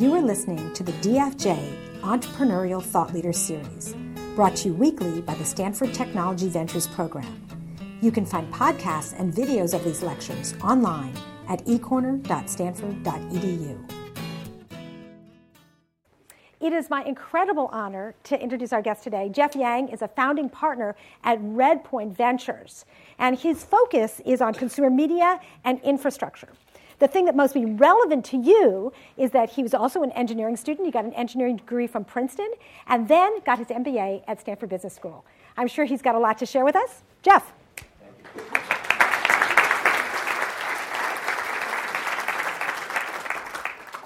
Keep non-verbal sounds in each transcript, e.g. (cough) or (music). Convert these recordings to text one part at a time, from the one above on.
You are listening to the DFJ Entrepreneurial Thought Leader Series, brought to you weekly by the Stanford Technology Ventures Program. You can find podcasts and videos of these lectures online at ecorner.stanford.edu. It is my incredible honor to introduce our guest today. Geoff Yang is a founding partner at Redpoint Ventures, and his focus is on consumer media and infrastructure. The thing that most be relevant to you is that he was also an engineering student. He got an engineering degree from Princeton and then got his MBA at Stanford Business School. I'm sure he's got a lot to share with us. Geoff.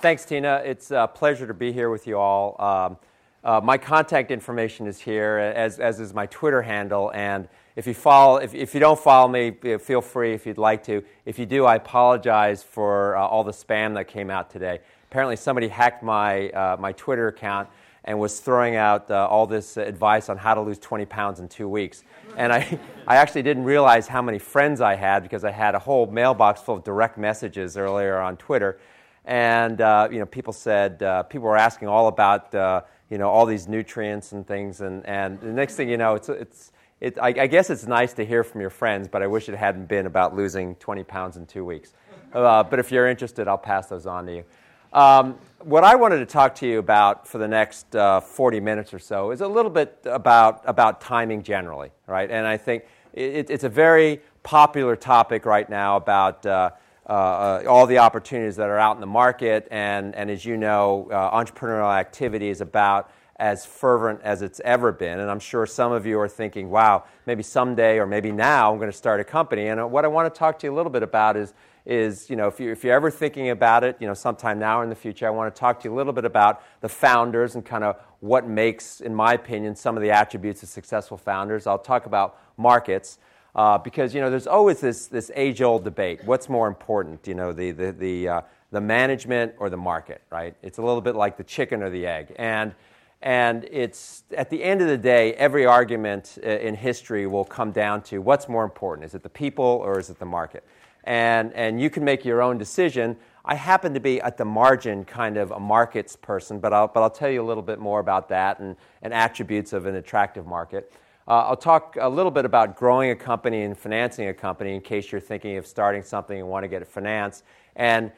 Thanks, Tina. It's a pleasure to be here with you all. Um, uh, my contact information is here, as, as is my Twitter handle. And if you, follow, if, if you don't follow me, feel free if you'd like to. If you do, I apologize for uh, all the spam that came out today. Apparently, somebody hacked my, uh, my Twitter account and was throwing out uh, all this advice on how to lose 20 pounds in two weeks. And I, (laughs) I actually didn't realize how many friends I had because I had a whole mailbox full of direct messages earlier on Twitter and uh, you know people said uh, people were asking all about uh, you know all these nutrients and things and, and the next thing you know it's it's it, I, I, guess it's nice to hear from your friends but I wish it hadn't been about losing 20 pounds in two weeks. Uh, but if you're interested I'll pass those on to you. Um, what I wanted to talk to you about for the next uh, 40 minutes or so is a little bit about about timing generally right? And I think it, it's a very popular topic right now about uh, uh, all the opportunities that are out in the market. And, and as you know, uh, entrepreneurial activity is about as fervent as it's ever been. And I'm sure some of you are thinking, wow, maybe someday or maybe now I'm going to start a company. And what I want to talk to you a little bit about is, is you know, if, you, if you're ever thinking about it, you know, sometime now or in the future, I want to talk to you a little bit about the founders and kind of what makes, in my opinion, some of the attributes of successful founders. I'll talk about markets. Uh, because you know there's always this, this age-old debate. What's more important, you know, the, the, the, uh, the management or the market, right? It's a little bit like the chicken or the egg. And, and it's, at the end of the day, every argument uh, in history will come down to what's more important. Is it the people or is it the market? And, and you can make your own decision. I happen to be at the margin kind of a markets person, but I'll, but I'll tell you a little bit more about that and, and attributes of an attractive market. Uh, I'll talk a little bit about growing a company and financing a company in case you're thinking of starting something and want to get it financed. And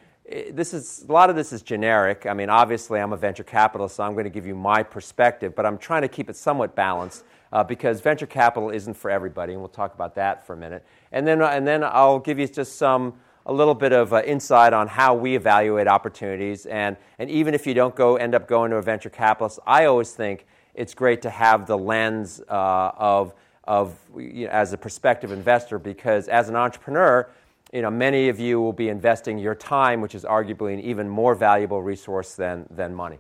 this is a lot of this is generic. I mean, obviously, I'm a venture capitalist, so I'm going to give you my perspective, but I'm trying to keep it somewhat balanced uh, because venture capital isn't for everybody, and we'll talk about that for a minute. And then, uh, and then I'll give you just some a little bit of uh, insight on how we evaluate opportunities. And, and even if you don't go end up going to a venture capitalist, I always think it's great to have the lens uh, of, of you know, as a prospective investor because as an entrepreneur, you know, many of you will be investing your time, which is arguably an even more valuable resource than, than money.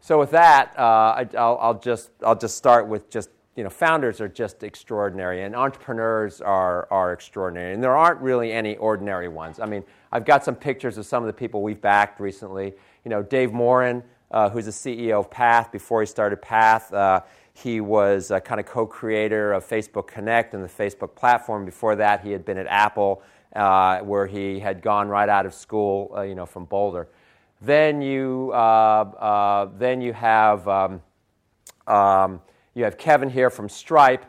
So with that, uh, I, will I'll just, I'll just start with just, you know, founders are just extraordinary and entrepreneurs are, are extraordinary. And there aren't really any ordinary ones. I mean, I've got some pictures of some of the people we've backed recently. You know, Dave Morin, uh, who's the CEO of Path. Before he started Path, uh, he was a kind of co creator of Facebook Connect and the Facebook platform. Before that, he had been at Apple, uh, where he had gone right out of school, uh, you know, from Boulder. Then you, uh, uh, then you have, um, um, you have Kevin here from Stripe.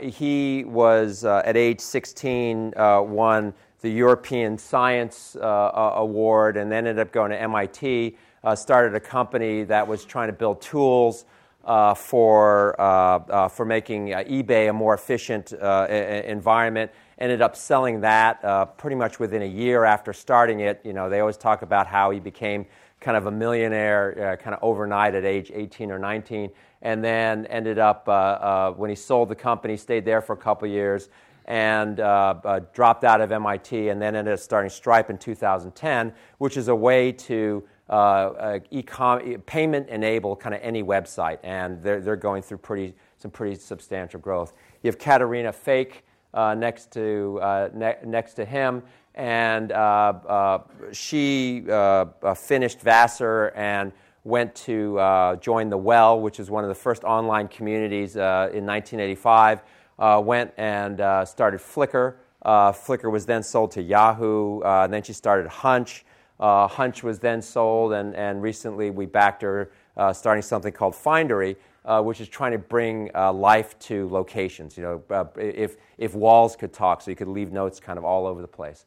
he was, at age 16, won the European Science Award and then ended up going to MIT uh, started a company that was trying to build tools uh, for, uh, uh for making uh, eBay a more efficient uh, environment. Ended up selling that pretty much within a year after starting it. You know, they always talk about how he became kind of a millionaire kind of overnight at age 18 or 19 and then ended up when he sold the company stayed there for a couple years and uh, uh, dropped out of MIT and then ended up starting Stripe in 2010, which is a way to uh, uh, e-com, payment enable kind of any website, and they're, they're going through pretty, some pretty substantial growth. You have Caterina Fake uh, next, to, uh, ne- next to him, and uh, uh, she finished Vassar and went to join The Well, which is one of the first online communities in 1985. went and started Flickr. Flickr was then sold to Yahoo, and then she started Hunch. Uh, Hunch was then sold, and, and recently we backed her uh, starting something called Findery, uh, which is trying to bring uh, life to locations. You know, uh, if, if walls could talk, so you could leave notes kind of all over the place.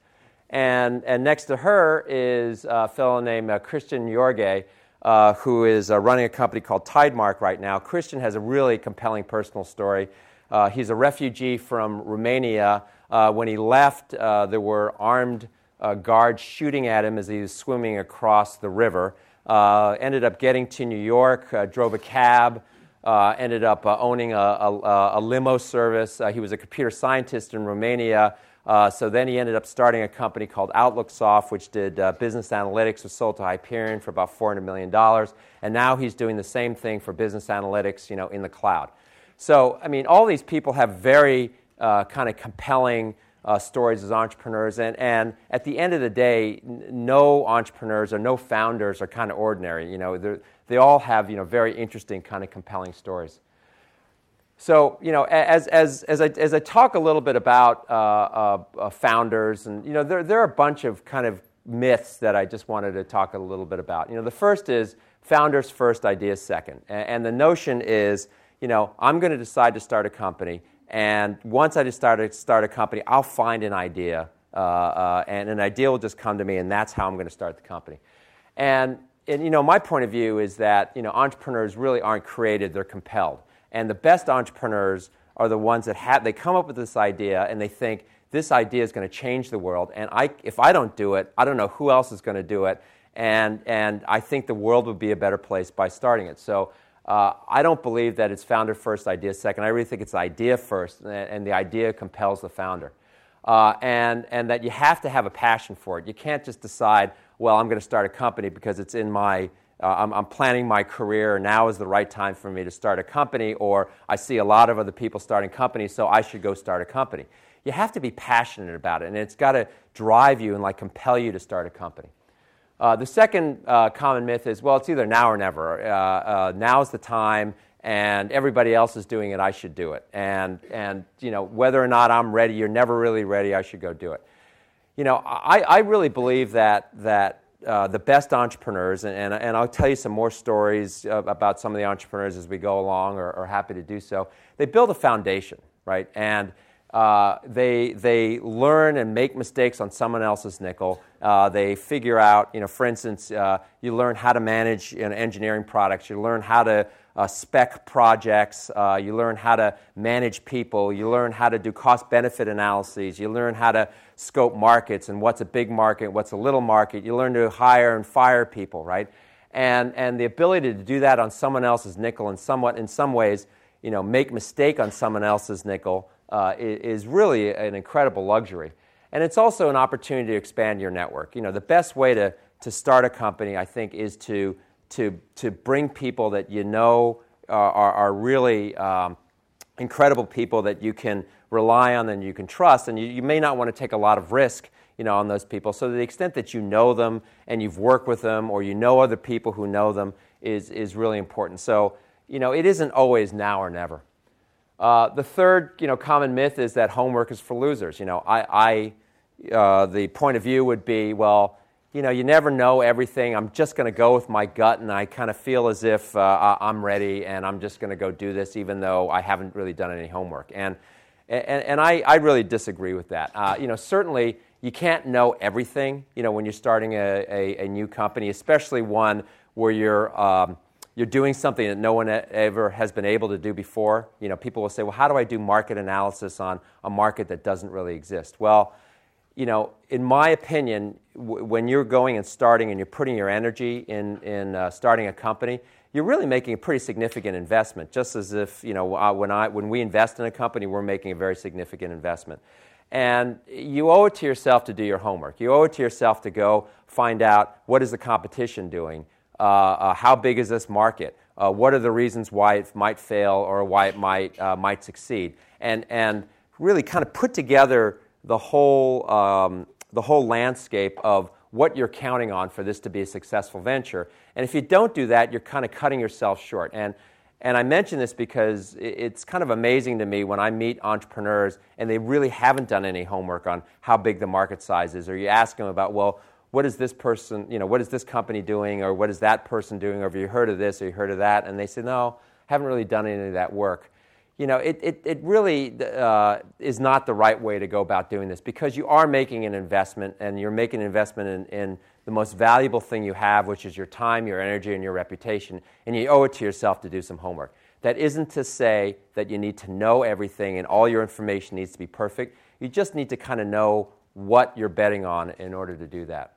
And, and next to her is a fellow named uh, Christian Gheorghe, uh, who is running a company called Tidemark right now. Christian has a really compelling personal story. he's a refugee from Romania. when he left, there were armed guards shooting at him as he was swimming across the river. Uh, ended up getting to New York, uh, drove a cab, uh, ended up uh, owning a, a, a, limo service. Uh, he was a computer scientist in Romania. Uh, so then he ended up starting a company called OutlookSoft, which did business analytics, was sold to Hyperion for about $400 million. And now he's doing the same thing for business analytics, you know, in the cloud. So, I mean, all these people have very kind of compelling uh, stories as entrepreneurs. And, and at the end of the day, n- no entrepreneurs or no founders are kind of ordinary. You know, they all have you know, very interesting, kind of compelling stories. So, you know, as, as, as, I, as I talk a little bit about uh, uh, uh, founders, and, you know, there, there are a bunch of kind of myths that I just wanted to talk a little bit about. You know, the first is founders first, ideas second. And, and the notion is, you know, I'm going to decide to start a company, and once I just start, start a company, I'll find an idea, uh, uh, and an idea will just come to me, and that's how I'm going to start the company. And, and, you know, my point of view is that, you know, entrepreneurs really aren't created, they're compelled. And the best entrepreneurs are the ones that have, they come up with this idea and they think, this idea is going to change the world, and I, if I don't do it, I don't know who else is going to do it, and, and I think the world would be a better place by starting it. So uh, I don't believe that it's founder first, idea second. I really think it's idea first, and the idea compels the founder. Uh, and, and that you have to have a passion for it. You can't just decide, well, I'm going to start a company because it's in my, uh, I'm, I'm, planning my career, now is the right time for me to start a company, or I see a lot of other people starting companies, so I should go start a company. You have to be passionate about it, and it's got to drive you and like compel you to start a company. Uh, the second uh, common myth is well, it's either now or never. Uh, uh, now's the time, and everybody else is doing it, I should do it. And, and you know, whether or not I'm ready, you're never really ready, I should go do it. You know, I, I really believe that, that uh, the best entrepreneurs, and, and, and, I'll tell you some more stories about some of the entrepreneurs as we go along, or, or happy to do so, they build a foundation, right? And uh, they, they learn and make mistakes on someone else's nickel. Uh, they figure out, you know, for instance, uh, you learn how to manage you know, engineering products. You learn how to uh, spec projects. Uh, you learn how to manage people. You learn how to do cost benefit analyses. You learn how to scope markets and what's a big market, what's a little market. You learn to hire and fire people, right? And, and the ability to do that on someone else's nickel and somewhat, in some ways, you know, make mistake on someone else's nickel uh, is really an incredible luxury. And it's also an opportunity to expand your network. You know, the best way to, to start a company, I think, is to, to, to bring people that you know are, are really um, incredible people that you can rely on and you can trust. And you, you may not want to take a lot of risk you know, on those people. So, to the extent that you know them and you've worked with them or you know other people who know them is, is really important. So, you know, it isn't always now or never. Uh, the third, you know, common myth is that homework is for losers. You know, I, I uh, the point of view would be, well, you know, you never know everything. I'm just going to go with my gut, and I kind of feel as if uh, I'm ready, and I'm just going to go do this, even though I haven't really done any homework. And and, and I, I really disagree with that. Uh, you know, certainly you can't know everything. You know, when you're starting a, a, a new company, especially one where you're um, you're doing something that no one ever has been able to do before. You know, people will say, well, how do I do market analysis on a market that doesn't really exist? Well, you know, in my opinion, w- when you're going and starting and you're putting your energy in, in uh, starting a company, you're really making a pretty significant investment, just as if, you know, uh, when, I, when we invest in a company, we're making a very significant investment. And you owe it to yourself to do your homework. You owe it to yourself to go find out what is the competition doing? Uh, uh, how big is this market? Uh, what are the reasons why it might fail or why it might, might succeed? And, and really kind of put together the whole, um, the whole landscape of what you're counting on for this to be a successful venture. And if you don't do that, you're kind of cutting yourself short. And, and I mention this because it's kind of amazing to me when I meet entrepreneurs and they really haven't done any homework on how big the market size is, or you ask them about, well, what is this person, you know, what is this company doing, or what is that person doing, or have you heard of this, or you heard of that? And they say, no, haven't really done any of that work. You know, it, it, it really uh, is not the right way to go about doing this because you are making an investment and you're making an investment in, in the most valuable thing you have, which is your time, your energy, and your reputation, and you owe it to yourself to do some homework. That isn't to say that you need to know everything and all your information needs to be perfect. You just need to kind of know what you're betting on in order to do that.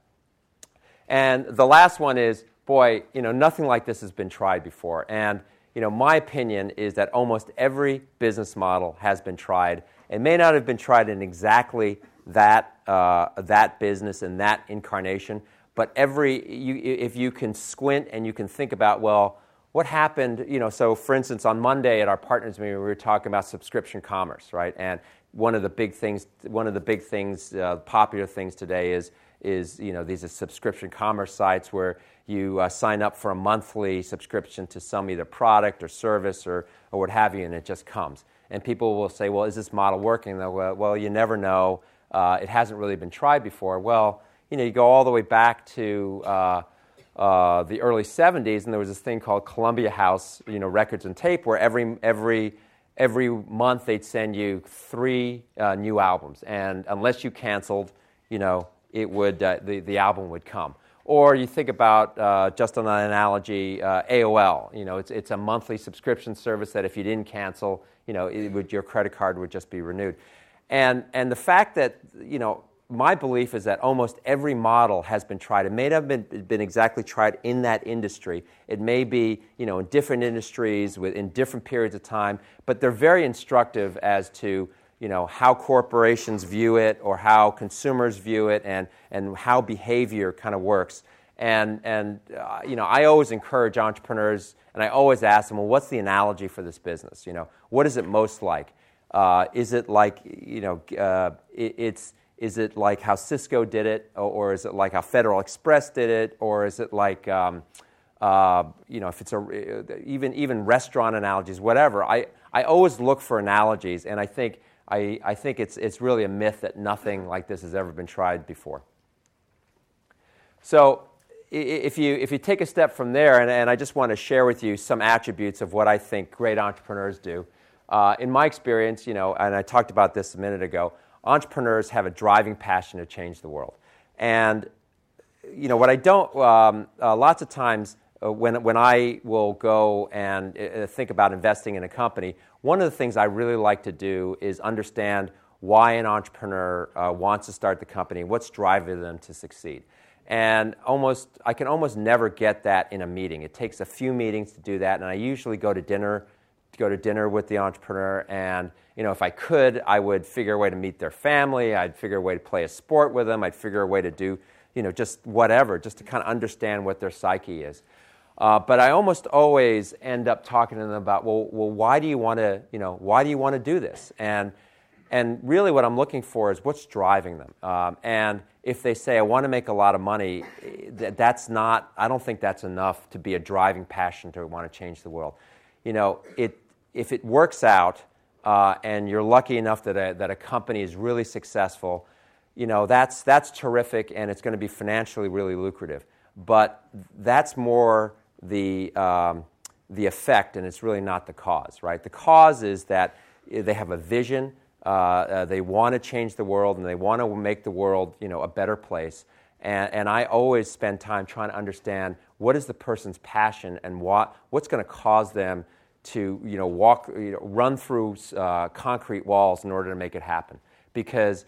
And the last one is, boy, you know, nothing like this has been tried before. And, you know, my opinion is that almost every business model has been tried. It may not have been tried in exactly that, uh, that business and that incarnation, but every, you, if you can squint and you can think about, well, what happened, you know, so for instance, on Monday at our partners meeting, we were talking about subscription commerce, right? And one of the big things, one of the big things, uh, popular things today is, is, you know, these are subscription commerce sites where you uh, sign up for a monthly subscription to some either product or service or, or what have you, and it just comes. And people will say, well, is this model working? They'll go, well, you never know. Uh, it hasn't really been tried before. Well, you know, you go all the way back to uh, uh, the early 70s, and there was this thing called Columbia House, you know, records and tape, where every, every, every month they'd send you three uh, new albums. And unless you canceled, you know, it would, uh, the, the album would come. Or you think about, uh, just on an analogy, uh, AOL. You know, it's, it's a monthly subscription service that if you didn't cancel, you know, would, your credit card would just be renewed. And, and the fact that, you know, my belief is that almost every model has been tried. It may not have been, been exactly tried in that industry. It may be you know, in different industries with, in different periods of time, but they're very instructive as to you know, how corporations view it or how consumers view it and, and how behavior kind of works. And, and uh, you know, I always encourage entrepreneurs and I always ask them, well, what's the analogy for this business? You know, what is it most like? Uh, is it like, you know, uh, it, it's, is it like how Cisco did it, or, or is it like how Federal Express did it, or is it like um, uh, you know if it's a even even restaurant analogies, whatever? I I always look for analogies, and I think I, I think it's it's really a myth that nothing like this has ever been tried before. So if you, if you take a step from there, and, and, I just want to share with you some attributes of what I think great entrepreneurs do. Uh, in my experience, you know, and I talked about this a minute ago, entrepreneurs have a driving passion to change the world. And, you know, what I don't, um, uh, lots of times when, when I will go and uh, think about investing in a company, one of the things I really like to do is understand why an entrepreneur uh, wants to start the company, what's driving them to succeed. And almost, I can almost never get that in a meeting. It takes a few meetings to do that, and I usually go to dinner go to dinner with the entrepreneur and you know if i could i would figure a way to meet their family i'd figure a way to play a sport with them i'd figure a way to do you know just whatever just to kind of understand what their psyche is uh, but i almost always end up talking to them about well, well why do you want to you know why do you want to do this? And and really what i'm looking for is what's driving them. Um, and if they say i want to make a lot of money that's not i don't think that's enough to be a driving passion to want to change the world. You know it if it works out uh, and you're lucky enough that a, that a company is really successful, you know, that's, that's terrific and it's going to be financially really lucrative. But that's more the, um, the effect and it's really not the cause, right? The cause is that they have a vision, uh, uh, they want to change the world and they want to make the world, you know, a better place. And, and I always spend time trying to understand what is the person's passion and what, what's going to cause them to you know, walk, you know, run through uh, concrete walls in order to make it happen. Because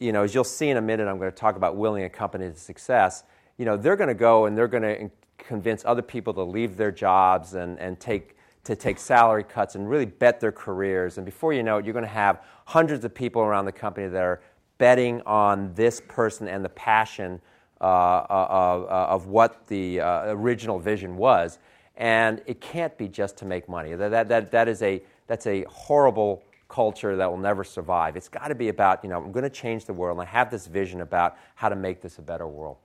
you know, as you'll see in a minute, I'm going to talk about willing a company to success. You know, they're going to go and they're going to convince other people to leave their jobs and, and take, to take salary cuts and really bet their careers. And before you know it, you're going to have hundreds of people around the company that are betting on this person and the passion uh, uh of, uh, of what the uh, original vision was and it can't be just to make money. That, that, that, that is a, that's a horrible culture that will never survive. It's got to be about, you know, I'm going to change the world, and I have this vision about how to make this a better world.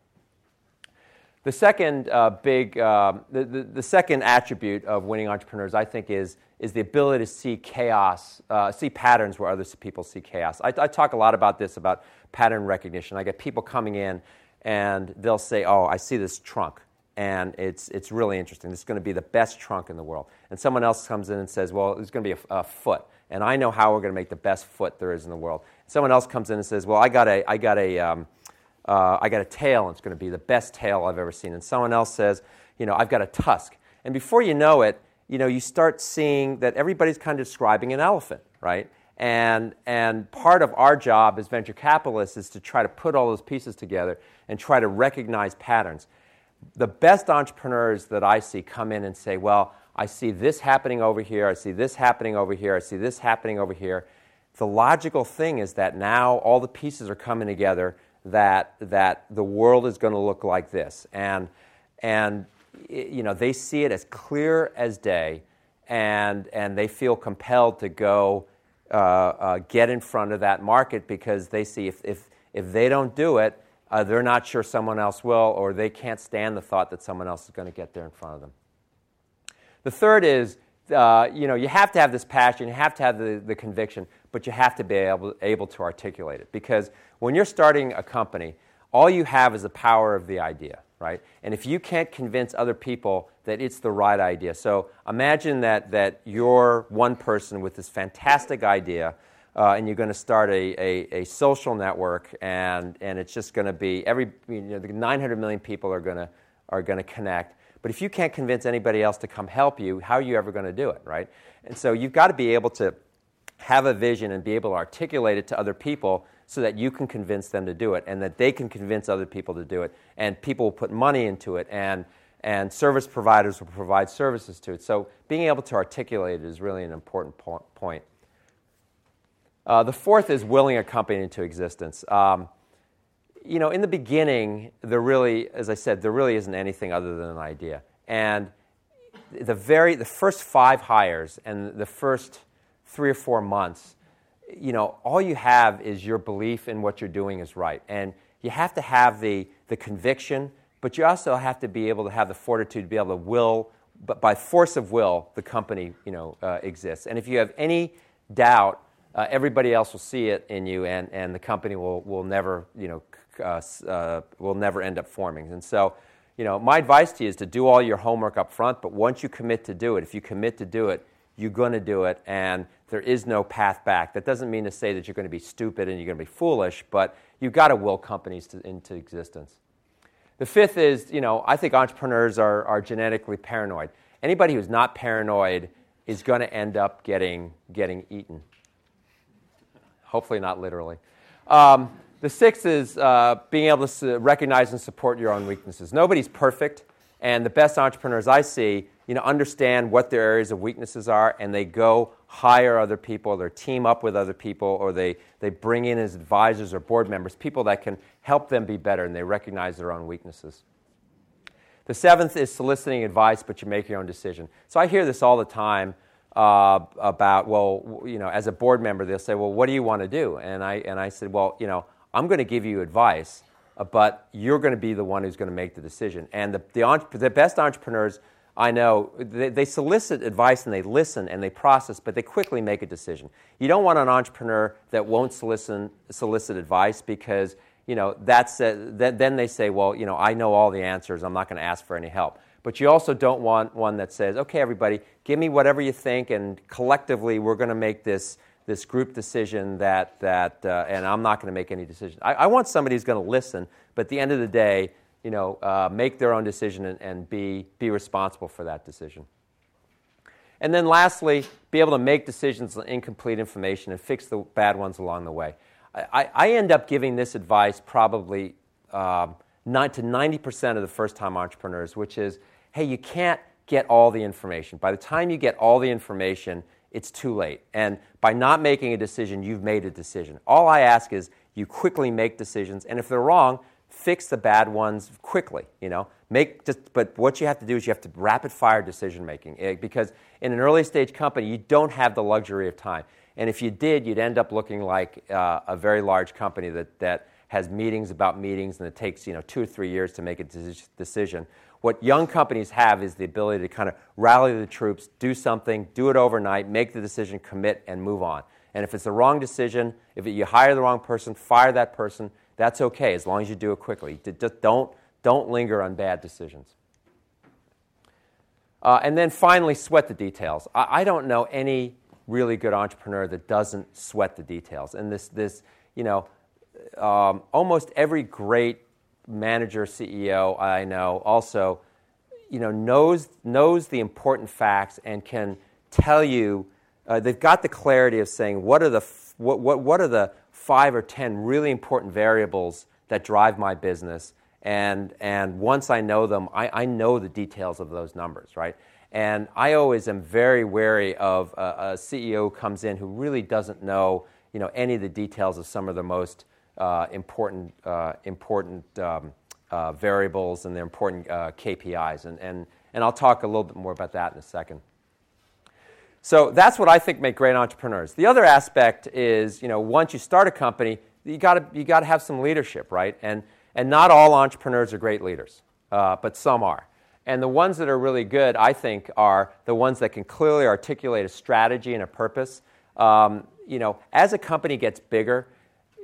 The second uh, big, uh, the, the, the, second attribute of winning entrepreneurs, I think, is, is the ability to see chaos, uh, see patterns where other people see chaos. I, I, talk a lot about this, about pattern recognition. I get people coming in and they'll say, Oh, I see this trunk, and it's, it's really interesting. This is going to be the best trunk in the world. And someone else comes in and says, Well, it's going to be a, a foot, and I know how we're going to make the best foot there is in the world. Someone else comes in and says, Well, I got a, I got a, um, uh, I got a tail, and it's going to be the best tail I've ever seen. And someone else says, You know, I've got a tusk. And before you know it, you know, you start seeing that everybody's kind of describing an elephant, right? And, and part of our job as venture capitalists is to try to put all those pieces together and try to recognize patterns. The best entrepreneurs that I see come in and say, Well, I see this happening over here, I see this happening over here, I see this happening over here. The logical thing is that now all the pieces are coming together that, that the world is going to look like this. And, and you know, they see it as clear as day, and, and they feel compelled to go uh, uh, get in front of that market because they see if, if, if they don't do it, uh, they're not sure someone else will, or they can't stand the thought that someone else is going to get there in front of them. The third is, uh, you know, you have to have this passion, you have to have the, the conviction, but you have to be able, able to articulate it. Because when you're starting a company, all you have is the power of the idea right? And if you can't convince other people that it's the right idea, so imagine that, that you're one person with this fantastic idea. Uh, and you're going to start a, a, a, social network, and, and it's just going to be every you know, 900 million people are going to are going to connect. But if you can't convince anybody else to come help you, how are you ever going to do it, right? And so you've got to be able to have a vision and be able to articulate it to other people so that you can convince them to do it and that they can convince other people to do it. And people will put money into it, and, and service providers will provide services to it. So being able to articulate it is really an important po- point. Uh, the fourth is willing a company into existence. Um, you know, in the beginning, there really, as I said, there really isn't anything other than an idea. And the very, the first five hires and the first three or four months you know, all you have is your belief in what you're doing is right. And you have to have the, the conviction, but you also have to be able to have the fortitude to be able to will, but by force of will, the company, you know, uh, exists. And if you have any doubt, uh, everybody else will see it in you, and, and the company will, will never, you know, uh, uh, will never end up forming. And so, you know, my advice to you is to do all your homework up front, but once you commit to do it, if you commit to do it, you're going to do it, and there is no path back. That doesn't mean to say that you're going to be stupid and you're going to be foolish, but you've got to will companies to, into existence. The fifth is, you know, I think entrepreneurs are, are genetically paranoid. Anybody who's not paranoid is going to end up getting, getting eaten. Hopefully, not literally. Um, the sixth is uh, being able to recognize and support your own weaknesses. Nobody's perfect, and the best entrepreneurs I see you know, understand what their areas of weaknesses are, and they go hire other people, or team up with other people, or they, they bring in as advisors or board members people that can help them be better, and they recognize their own weaknesses. The seventh is soliciting advice, but you make your own decision. So I hear this all the time uh, about, well, you know, as a board member, they'll say, well, what do you want to do? And I, and I said, well, you know, I'm going to give you advice, uh, but you're going to be the one who's going to make the decision. And the, the, the best entrepreneurs I know they, they, solicit advice and they listen and they process, but they quickly make a decision. You don't want an entrepreneur that won't solicit, solicit advice because you know that's a, th- then they say, well, you know, I know all the answers. I'm not going to ask for any help. But you also don't want one that says, okay, everybody, give me whatever you think, and collectively we're going to make this this group decision that that, uh, and I'm not going to make any decision. I, I want somebody who's going to listen, but at the end of the day, you know, uh, make their own decision and, and be, be responsible for that decision. And then lastly, be able to make decisions on incomplete information and fix the bad ones along the way. I, I end up giving this advice probably um, not to 90% of the first time entrepreneurs, which is hey, you can't get all the information. By the time you get all the information, it's too late. And by not making a decision, you've made a decision. All I ask is you quickly make decisions, and if they're wrong, fix the bad ones quickly you know make just but what you have to do is you have to rapid fire decision making eh, because in an early stage company you don't have the luxury of time and if you did you'd end up looking like uh, a very large company that, that has meetings about meetings and it takes you know two or three years to make a decision what young companies have is the ability to kind of rally the troops do something do it overnight make the decision commit and move on and if it's the wrong decision if you hire the wrong person fire that person That's okay as long as you do it quickly. Just don't, don't linger on bad decisions. Uh, and then finally, sweat the details. I, I, don't know any really good entrepreneur that doesn't sweat the details. And this, this you know, um, almost every great manager, CEO I know also, you know, knows, knows the important facts and can tell you, uh, they've got the clarity of saying what are the, what, what, what are the five or ten really important variables that drive my business and, and once I know them, I, I know the details of those numbers, right? And I always am very wary of a, a, CEO who comes in who really doesn't know, you know, any of the details of some of the most uh, important, uh, important um, uh, variables and the important uh, KPIs. And, I'll talk a little bit more about that in a second. So that's what I think make great entrepreneurs. The other aspect is, you know, once you start a company, you got to have some leadership, right? And and not all entrepreneurs are great leaders, uh, but some are. And the ones that are really good, I think, are the ones that can clearly articulate a strategy and a purpose. Um, you know, as a company gets bigger, uh, uh, uh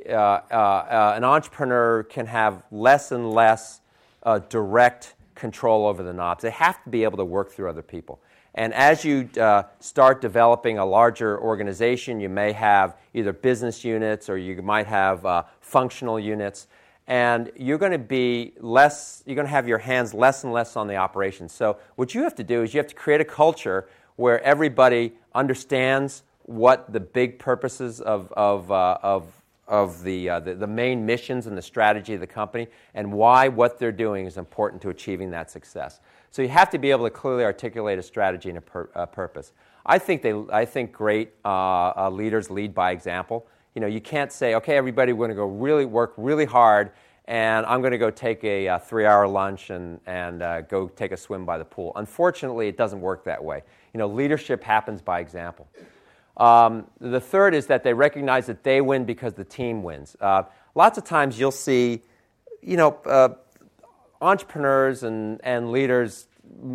an entrepreneur can have less and less uh, direct control over the knobs. They have to be able to work through other people. And as you uh, start developing a larger organization, you may have either business units or you might have uh, functional units and you're going to be less you're going to have your hands less and less on the operations so what you have to do is you have to create a culture where everybody understands what the big purposes of, of, uh, of, of the, uh, the, the, main missions and the strategy of the company and why what they're doing is important to achieving that success so you have to be able to clearly articulate a strategy and a, pur- a purpose i think, they, I think great uh, uh leaders lead by example you know, you can't say, okay, everybody, we're going to go really work really hard, and I'm going to go take a, a uh, three-hour lunch and, and uh, go take a swim by the pool. Unfortunately, it doesn't work that way. You know, leadership happens by example. Um, the third is that they recognize that they win because the team wins. Uh, lots of times you'll see, you know, uh, entrepreneurs and, and leaders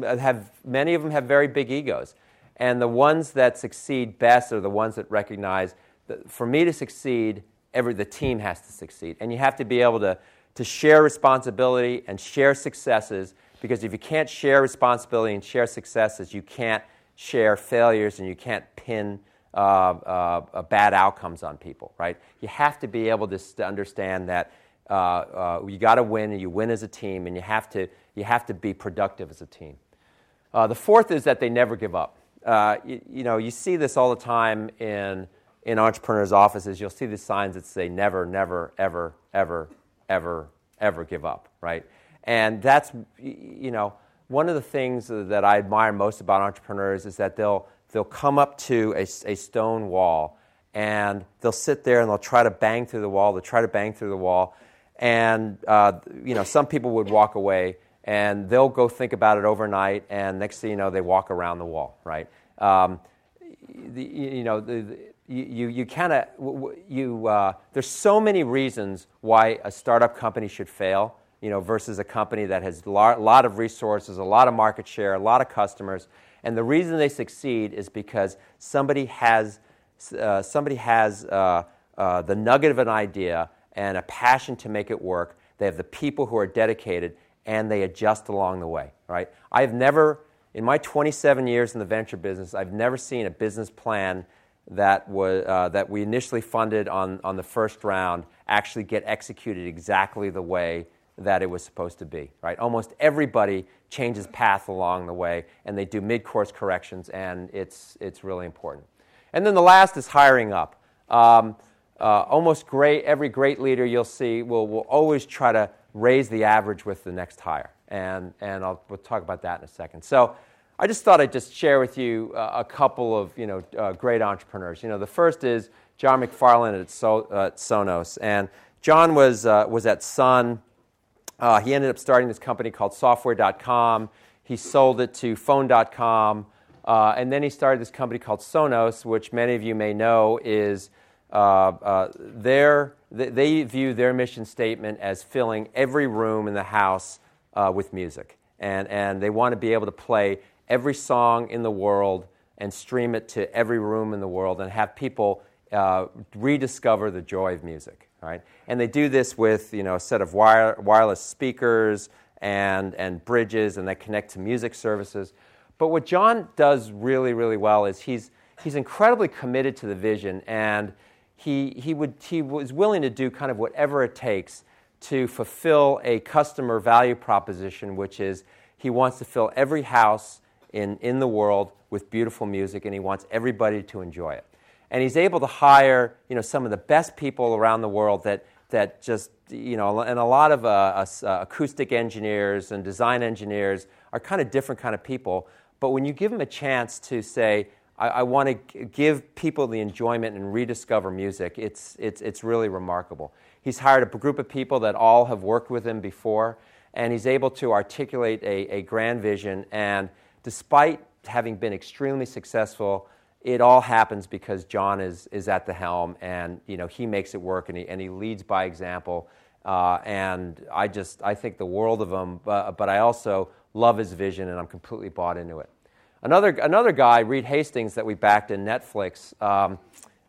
have, many of them have very big egos. And the ones that succeed best are the ones that recognize that for me to succeed, every, the team has to succeed. And you have to be able to, to share responsibility and share successes because if you can't share responsibility and share successes, you can't share failures and you can't pin uh, uh, uh bad outcomes on people, right? You have to be able to, to understand that uh, uh you got to win and you win as a team and you have to, you have to be productive as a team. Uh, the fourth is that they never give up. You, you know, you see this all the time in in entrepreneurs' offices, you'll see the signs that say never, never, ever, ever, ever, ever give up, right? And that's, you know, one of the things that I admire most about entrepreneurs is that they'll, they'll come up to a, a stone wall and they'll sit there and they'll try to bang through the wall, they'll try to bang through the wall. And, uh, you know, some people would walk away and they'll go think about it overnight and next thing you know, they walk around the wall, right? Um, the, you know, the, you, you, you kind of, you, uh, there's so many reasons why a startup company should fail, you know, versus a company that has a lot of resources, a lot of market share, a lot of customers. And the reason they succeed is because somebody has, uh, somebody has uh, uh, the nugget of an idea and a passion to make it work. They have the people who are dedicated and they adjust along the way, right? I've never, in my 27 years in the venture business, I've never seen a business plan that, was, uh, that we initially funded on, on the first round actually get executed exactly the way that it was supposed to be, right? Almost everybody changes path along the way, and they do mid-course corrections, and it's, it's really important. And then the last is hiring up. Um, uh, almost great, every great leader you'll see will, will always try to raise the average with the next hire, and, and I'll, we'll talk about that in a second. So I just thought I'd just share with you uh, a couple of you know, uh, great entrepreneurs. You know, the first is John MacFarlane at, so, uh, at Sonos. And John was, uh, was at Sun. Uh, he ended up starting this company called Software.com. He sold it to Phone.com. Uh, and then he started this company called Sonos, which many of you may know is their, they view their mission statement as filling every room in the house with music. And, and they want to be able to play every song in the world and stream it to every room in the world and have people uh, rediscover the joy of music, right? And they do this with you know a set of wire, wireless speakers and and bridges, and they connect to music services. But what John does really really well is he's he's incredibly committed to the vision, and he he would he was willing to do kind of whatever it takes to fulfill a customer value proposition, which is he wants to fill every house in, in the world with beautiful music, and he wants everybody to enjoy it. And he's able to hire you know, some of the best people around the world that, that just, you know, and a lot of uh, uh, acoustic engineers and design engineers are kind of different kind of people. But when you give them a chance to say, I, I want to give people the enjoyment and rediscover music, it's, it's, it's really remarkable. He's hired a group of people that all have worked with him before, and he's able to articulate a, a grand vision. And despite having been extremely successful, it all happens because John is, is at the helm and you know, he makes it work and he, and he leads by example. Uh, and I just I think the world of him, but, but I also love his vision and I'm completely bought into it. Another, another guy, Reed Hastings, that we backed in Netflix, um,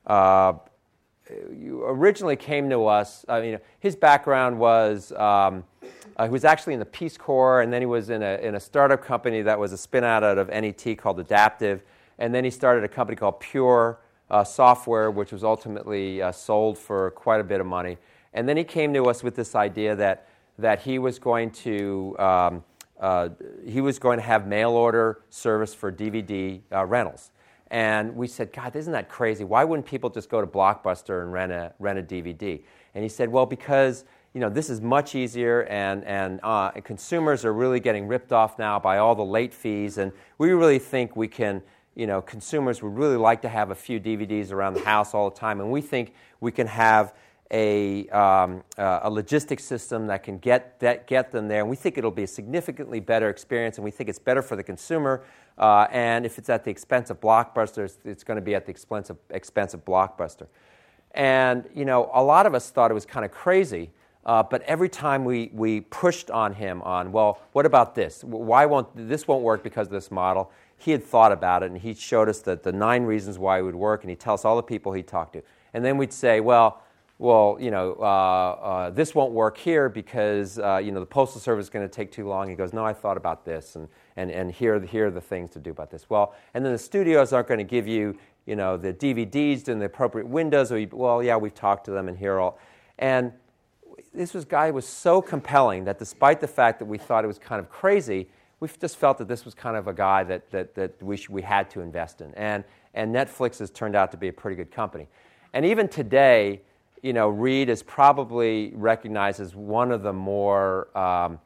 uh, originally came to us. I mean, his background was um, uh, he was actually in the Peace Corps, and then he was in a, in a startup company that was a spin out of NET called Adaptive. And then he started a company called Pure uh, Software, which was ultimately uh, sold for quite a bit of money. And then he came to us with this idea that, that he was going to. Um, uh, he was going to have mail order service for DVD uh, rentals. And we said, God, isn't that crazy? Why wouldn't people just go to Blockbuster and rent a, rent a DVD? And he said, Well, because you know, this is much easier, and, and, uh, and consumers are really getting ripped off now by all the late fees. And we really think we can, you know, consumers would really like to have a few DVDs around the house all the time. And we think we can have a, um, uh, a logistics system that can get, that, get them there. And we think it'll be a significantly better experience, and we think it's better for the consumer. Uh, and if it's at the expense of Blockbuster, it's, it's going to be at the expense of, expense of Blockbuster. And, you know, a lot of us thought it was kind of crazy uh, but every time we, we pushed on him on, well, what about this? Why won't this won't work because of this model? He had thought about it and he showed us the, the nine reasons why it would work and he'd tell us all the people he talked to. And then we'd say, well, well, you know, uh, uh, this won't work here because, uh, you know, the Postal Service is going to take too long. He goes, no, I thought about this, and, and, and here, here are the things to do about this. Well, and then the studios aren't going to give you, you know, the DVDs in the appropriate windows. Or well, yeah, we've talked to them, and here all. And this was, guy was so compelling that despite the fact that we thought it was kind of crazy, we just felt that this was kind of a guy that, that, that we, we had to invest in. And, and Netflix has turned out to be a pretty good company. And even today, you know, Reed is probably recognized as one of the more um,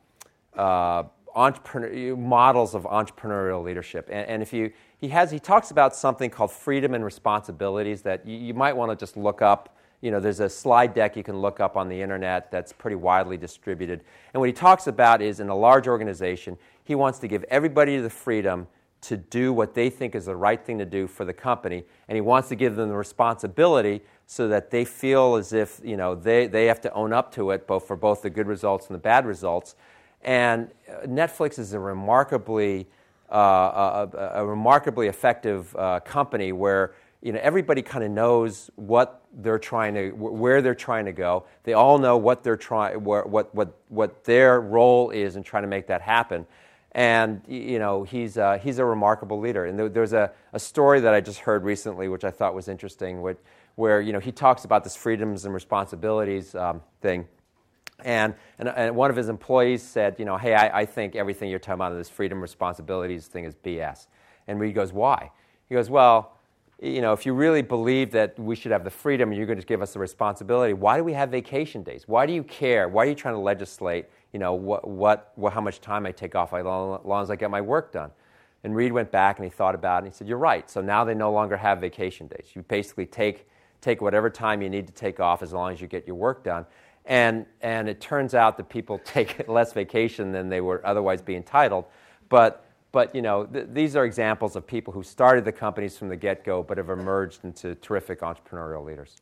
uh, entrepreneur, models of entrepreneurial leadership. And, and, if you, he, has, he talks about something called freedom and responsibilities that you, you might want to just look up you know, there's a slide deck you can look up on the internet that's pretty widely distributed. And what he talks about is in a large organization, he wants to give everybody the freedom to do what they think is the right thing to do for the company. And he wants to give them the responsibility so that they feel as if, you know, they, they have to own up to it both for both the good results and the bad results. And uh, Netflix is a remarkably, uh, a, a, remarkably effective uh, company where you know, everybody kind of knows what they're trying to, where they're trying to go. They all know what they're trying, what, what, what their role is in trying to make that happen. And you know, he's, he's a remarkable leader. And there, there's a, a story that I just heard recently, which I thought was interesting, which, where you know, he talks about this freedoms and responsibilities um, thing. And, and, and, one of his employees said, you know, hey, I, I think everything you're talking about this freedom responsibilities thing is BS. And Reed goes, why? He goes, well, you know, if you really believe that we should have the freedom and you're going to give us the responsibility, why do we have vacation days? Why do you care? Why are you trying to legislate, you know, what, what, what how much time I take off as long as I get my work done? And Reed went back and he thought about it and he said, You're right. So now they no longer have vacation days. You basically take, take whatever time you need to take off as long as you get your work done. And, and it turns out that people (laughs) take less vacation than they would otherwise be entitled. But but you know, th- these are examples of people who started the companies from the get-go, but have emerged into terrific entrepreneurial leaders.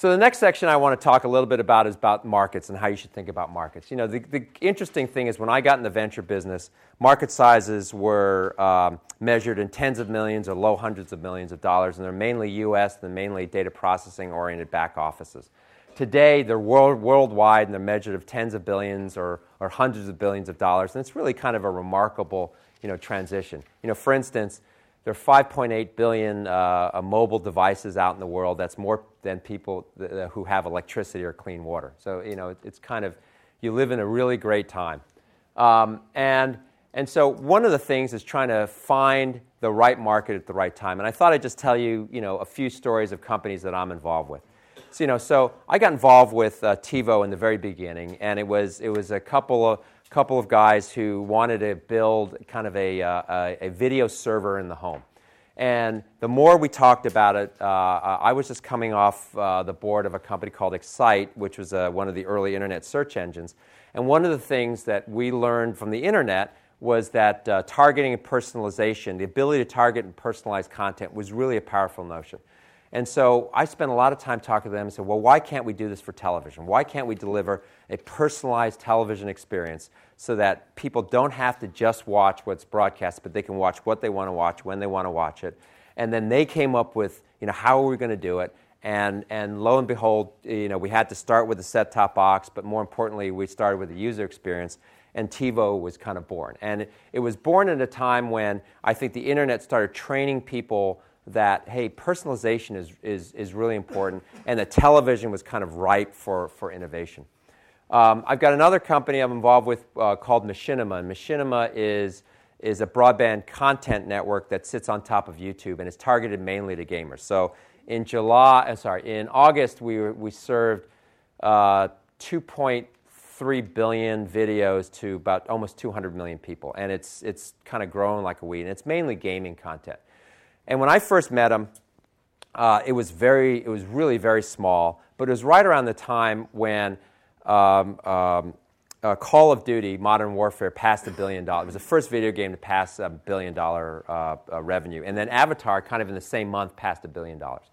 So the next section I want to talk a little bit about is about markets and how you should think about markets. You know, the, the interesting thing is when I got in the venture business, market sizes were um, measured in tens of millions or low hundreds of millions of dollars, and they're mainly U.S. and mainly data processing oriented back offices. Today, they're world, worldwide and they're measured of tens of billions or, or hundreds of billions of dollars, and it's really kind of a remarkable you know, transition. You know, for instance, there are 5.8 billion uh, mobile devices out in the world. That's more than people th- who have electricity or clean water. So, you know, it, it's kind of, you live in a really great time. Um, and, and so, one of the things is trying to find the right market at the right time. And I thought I'd just tell you, you know, a few stories of companies that I'm involved with. So, you know, so I got involved with uh, TiVo in the very beginning, and it was, it was a couple of, couple of guys who wanted to build kind of a, uh, a, a, video server in the home. And the more we talked about it, uh, I was just coming off uh, the board of a company called Excite, which was uh, one of the early internet search engines. And one of the things that we learned from the internet was that uh, targeting and personalization, the ability to target and personalize content, was really a powerful notion. And so I spent a lot of time talking to them and said, well, why can't we do this for television? Why can't we deliver a personalized television experience so that people don't have to just watch what's broadcast, but they can watch what they want to watch when they want to watch it? And then they came up with, you know, how are we going to do it? And, and lo and behold, you know, we had to start with a set-top box, but more importantly, we started with a user experience and TiVo was kind of born. And it was born at a time when I think the internet started training people that, hey, personalization is, is, is really important, and the television was kind of ripe for, for innovation. Um, I've got another company I'm involved with uh, called Machinima. And Machinima is, is a broadband content network that sits on top of YouTube and is targeted mainly to gamers. So in July, uh, sorry, in August, we, we served uh, 2.3 billion videos to about almost 200 million people. And it's, it's kind of growing like a weed. And it's mainly gaming content. And when I first met him, uh, it was very, it was really very small, but it was right around the time when um, um, uh, Call of Duty Modern Warfare passed a billion dollars. It was the first video game to pass a billion dollar uh, uh, revenue. And then Avatar, kind of in the same month, passed a billion dollars.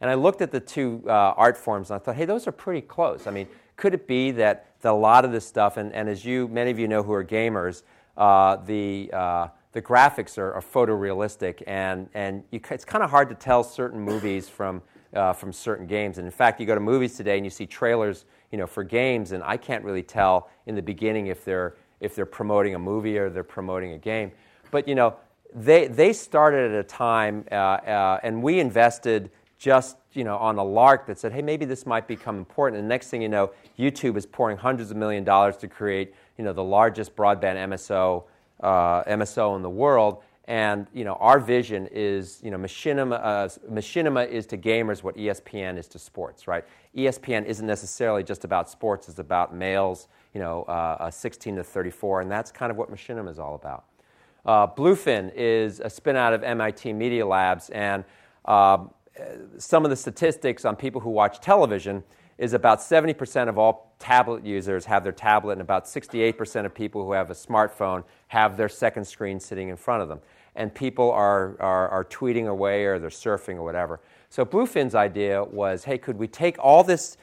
And I looked at the two uh, art forms and I thought, hey, those are pretty close. I mean, could it be that, that a lot of this stuff, and, and as you, many of you know who are gamers, uh, the uh, the graphics are, are photorealistic, and, and you, it's kind of hard to tell certain movies from, uh, from certain games. And in fact, you go to movies today and you see trailers you know, for games, and I can't really tell in the beginning if they're, if they're promoting a movie or they're promoting a game. But you know, they, they started at a time, uh, uh, and we invested just you know, on a lark that said, hey, maybe this might become important. And the next thing you know, YouTube is pouring hundreds of million dollars to create you know, the largest broadband MSO uh, MSO in the world. And you know, our vision is, you know, machinima, uh, machinima is to gamers what ESPN is to sports, right? ESPN isn't necessarily just about sports; it's about males, you know, uh, 16 to 34, and that's kind of what machinima is all about. Uh, Bluefin is a spin out of MIT Media Labs, and um, some of the statistics on people who watch television is about 70% of all tablet users have their tablet, and about 68% of people who have a smartphone have their second screen sitting in front of them. And people are, are, are tweeting away or they're surfing or whatever. So Bluefin's idea was hey, could we take all this,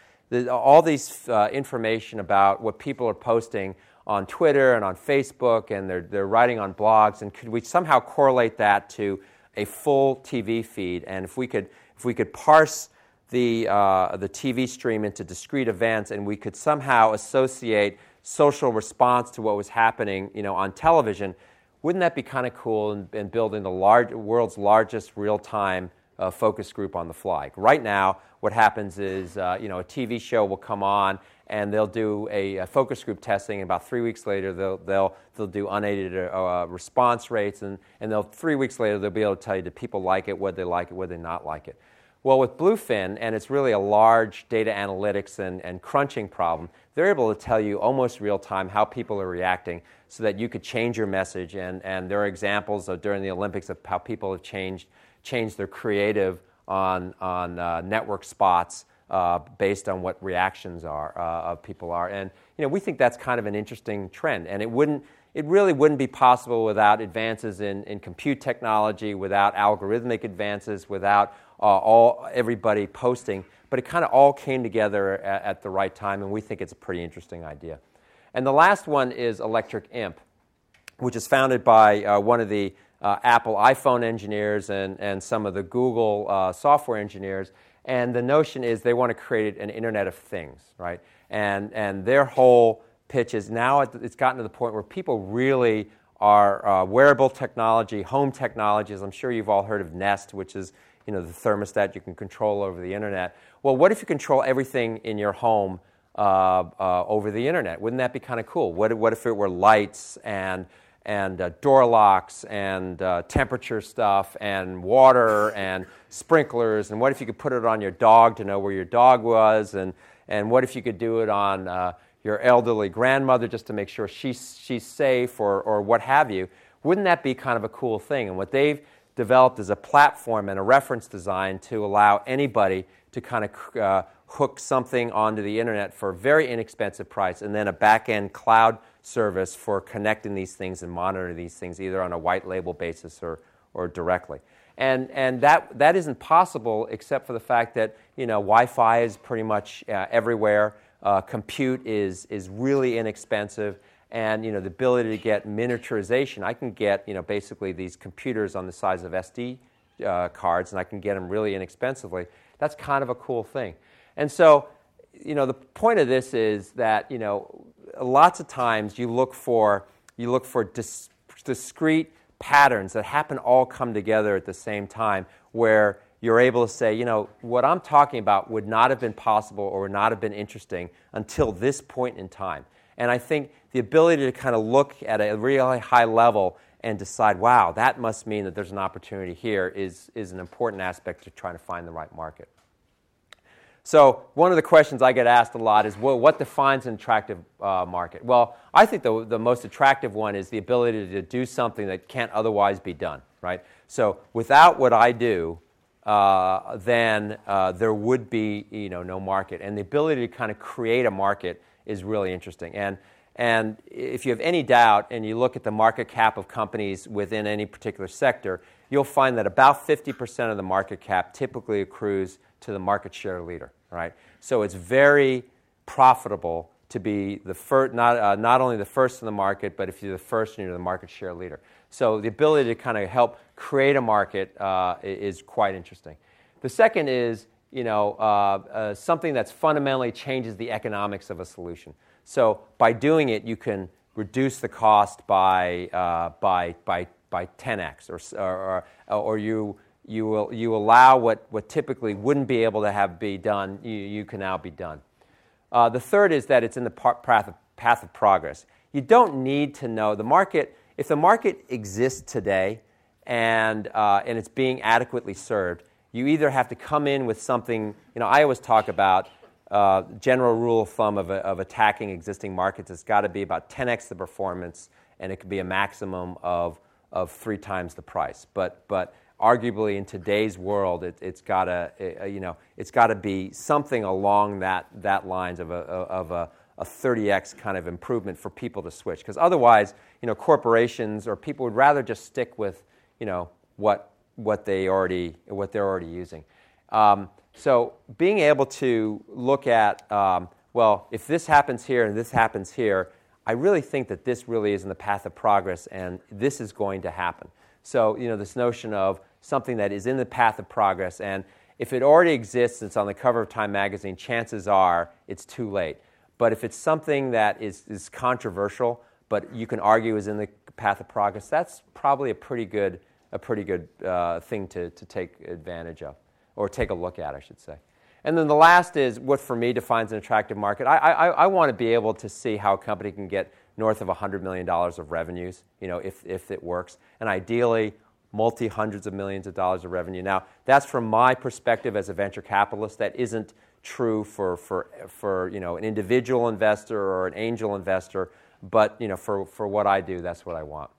all these uh, information about what people are posting on Twitter and on Facebook and they're, they're writing on blogs, and could we somehow correlate that to a full TV feed? And if we could, if we could parse the, uh, the TV stream into discrete events, and we could somehow associate social response to what was happening you know, on television, wouldn't that be kind of cool in, in, building the large, world's largest real time uh, focus group on the fly? Right now, what happens is uh, you know, a TV show will come on and they'll do a, a, focus group testing. And about three weeks later, they'll, they'll, they'll do unaided uh, response rates. And, and they'll, three weeks later, they'll be able to tell you do people like it, would they like it, would they not like it. Well, with Bluefin, and it's really a large data analytics and, and crunching problem, they're able to tell you almost real time how people are reacting so that you could change your message. And, and there are examples of during the Olympics of how people have changed, changed their creative on, on uh, network spots uh, based on what reactions are uh, of people are. And you know, we think that's kind of an interesting trend. And it wouldn't it really wouldn't be possible without advances in, in compute technology, without algorithmic advances, without uh, all everybody posting. but it kind of all came together at, at, the right time, and we think it's a pretty interesting idea. And the last one is Electric Imp, which is founded by uh, one of the uh, Apple iPhone engineers and, and some of the Google uh, software engineers. And the notion is they want to create an Internet of Things, right? And, and their whole pitch is now it's gotten to the point where people really are uh, wearable technology, home technologies. I'm sure you've all heard of Nest, which is you know, the thermostat you can control over the internet. Well, what if you control everything in your home uh, uh, over the internet? Wouldn't that be kind of cool? What, what if it were lights and and uh, door locks and uh, temperature stuff and water and sprinklers and what if you could put it on your dog to know where your dog was and, and what if you could do it on uh, your elderly grandmother just to make sure she's, she's safe or, or what have you wouldn't that be kind of a cool thing and what they've developed as a platform and a reference design to allow anybody to kind of uh, hook something onto the internet for a very inexpensive price and then a back-end cloud service for connecting these things and monitoring these things either on a white label basis or, or directly. And, and that, that isn't possible except for the fact that you know, Wi-Fi is pretty much uh, everywhere. Uh, compute is, is really inexpensive. And you know, the ability to get miniaturization, I can get you know, basically these computers on the size of SD uh, cards, and I can get them really inexpensively. That's kind of a cool thing. And so, you know, the point of this is that, you know, lots of times you look for, you look for dis- discrete patterns that happen all come together at the same time where you're able to say, you know, what I'm talking about would not have been possible or would not have been interesting until this point in time. And I think the ability to kind of look at a really high level and decide, wow, that must mean that there's an opportunity here is, is an important aspect to trying to find the right market. So, one of the questions I get asked a lot is well, what defines an attractive uh, market? Well, I think the, the most attractive one is the ability to do something that can't otherwise be done, right? So, without what I do, uh, then uh, there would be you know, no market. And the ability to kind of create a market is really interesting. And, and if you have any doubt and you look at the market cap of companies within any particular sector, you'll find that about 50% of the market cap typically accrues to the market share leader, right? So it's very profitable to be the first, not, uh, not only the first in the market, but if you're the first and you're the market share leader. So the ability to kind of help create a market uh, is quite interesting. The second is, you know, uh, uh, something that's fundamentally changes the economics of a solution. So by doing it, you can reduce the cost by, uh, by, by, by 10x, or, or, or you you, will, you allow what, what typically wouldn't be able to have be done, you, you can now be done. Uh, the third is that it's in the path of, path of progress. You don't need to know the market. If the market exists today and, uh, and it's being adequately served, you either have to come in with something, you know, I always talk about uh, general rule of thumb of, of attacking existing markets. It's got to be about 10x the performance, and it could be a maximum of, of three times the price. But, but arguably in today's world, it, has got to, you know, it's got to be something along that, that lines of a, of a, a 30x kind of improvement for people to switch. Because otherwise, you know, corporations or people would rather just stick with, you know, what, what, they already, what they're already using. Um, so being able to look at, um, well, if this happens here and this happens here, I really think that this really is in the path of progress and this is going to happen. So, you know, this notion of something that is in the path of progress. And if it already exists, it's on the cover of Time magazine, chances are it's too late. But if it's something that is, is controversial, but you can argue is in the path of progress, that's probably a pretty good, a pretty good uh, thing to, to take advantage of, or take a look at, I should say. And then the last is what for me defines an attractive market. I, I, I want to be able to see how a company can get north of $100 million of revenues, you know, if, if it works. And ideally, multi hundreds of millions of dollars of revenue. Now, that's from my perspective as a venture capitalist. That isn't true for, for, for you know, an individual investor or an angel investor, but you know, for, for what I do, that's what I want.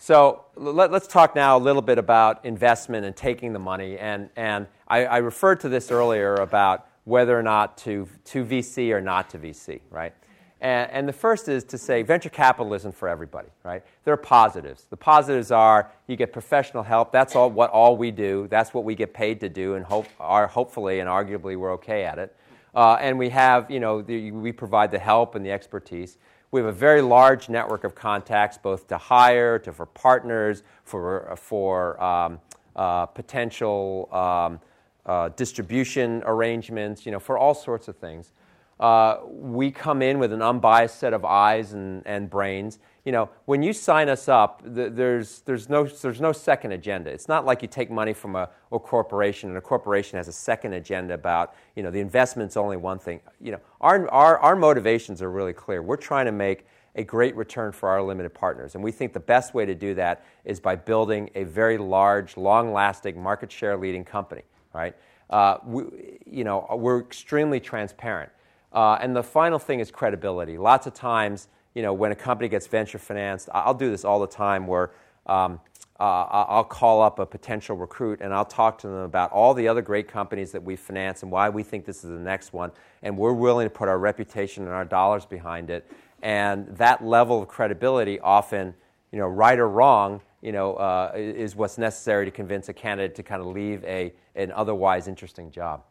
So let, us talk now a little bit about investment and taking the money. And, and I, I referred to this earlier about whether or not to, to VC or not to VC, right? And, and, the first is to say venture capital isn't for everybody, right? There are positives. The positives are you get professional help. That's all what all we do. That's what we get paid to do, and hope, are hopefully and arguably we're okay at it. Uh, and we have, you know, the, we provide the help and the expertise. We have a very large network of contacts, both to hire, to for partners, for for um, uh, potential um, uh, distribution arrangements, you know, for all sorts of things. Uh, we come in with an unbiased set of eyes and, and brains. You know, when you sign us up, th- there's, there's, no, there's no second agenda. It's not like you take money from a, a, corporation and a corporation has a second agenda about, you know, the investment's only one thing. You know, our, our, our motivations are really clear. We're trying to make a great return for our limited partners. And we think the best way to do that is by building a very large, long lasting, market share leading company, right? Uh, we, you know, we're extremely transparent. Uh, and the final thing is credibility. Lots of times, you know, when a company gets venture financed, I'll do this all the time where um, uh, I'll call up a potential recruit and I'll talk to them about all the other great companies that we finance and why we think this is the next one. And we're willing to put our reputation and our dollars behind it. And that level of credibility often, you know, right or wrong, you know, uh, is what's necessary to convince a candidate to kind of leave a, an otherwise interesting job.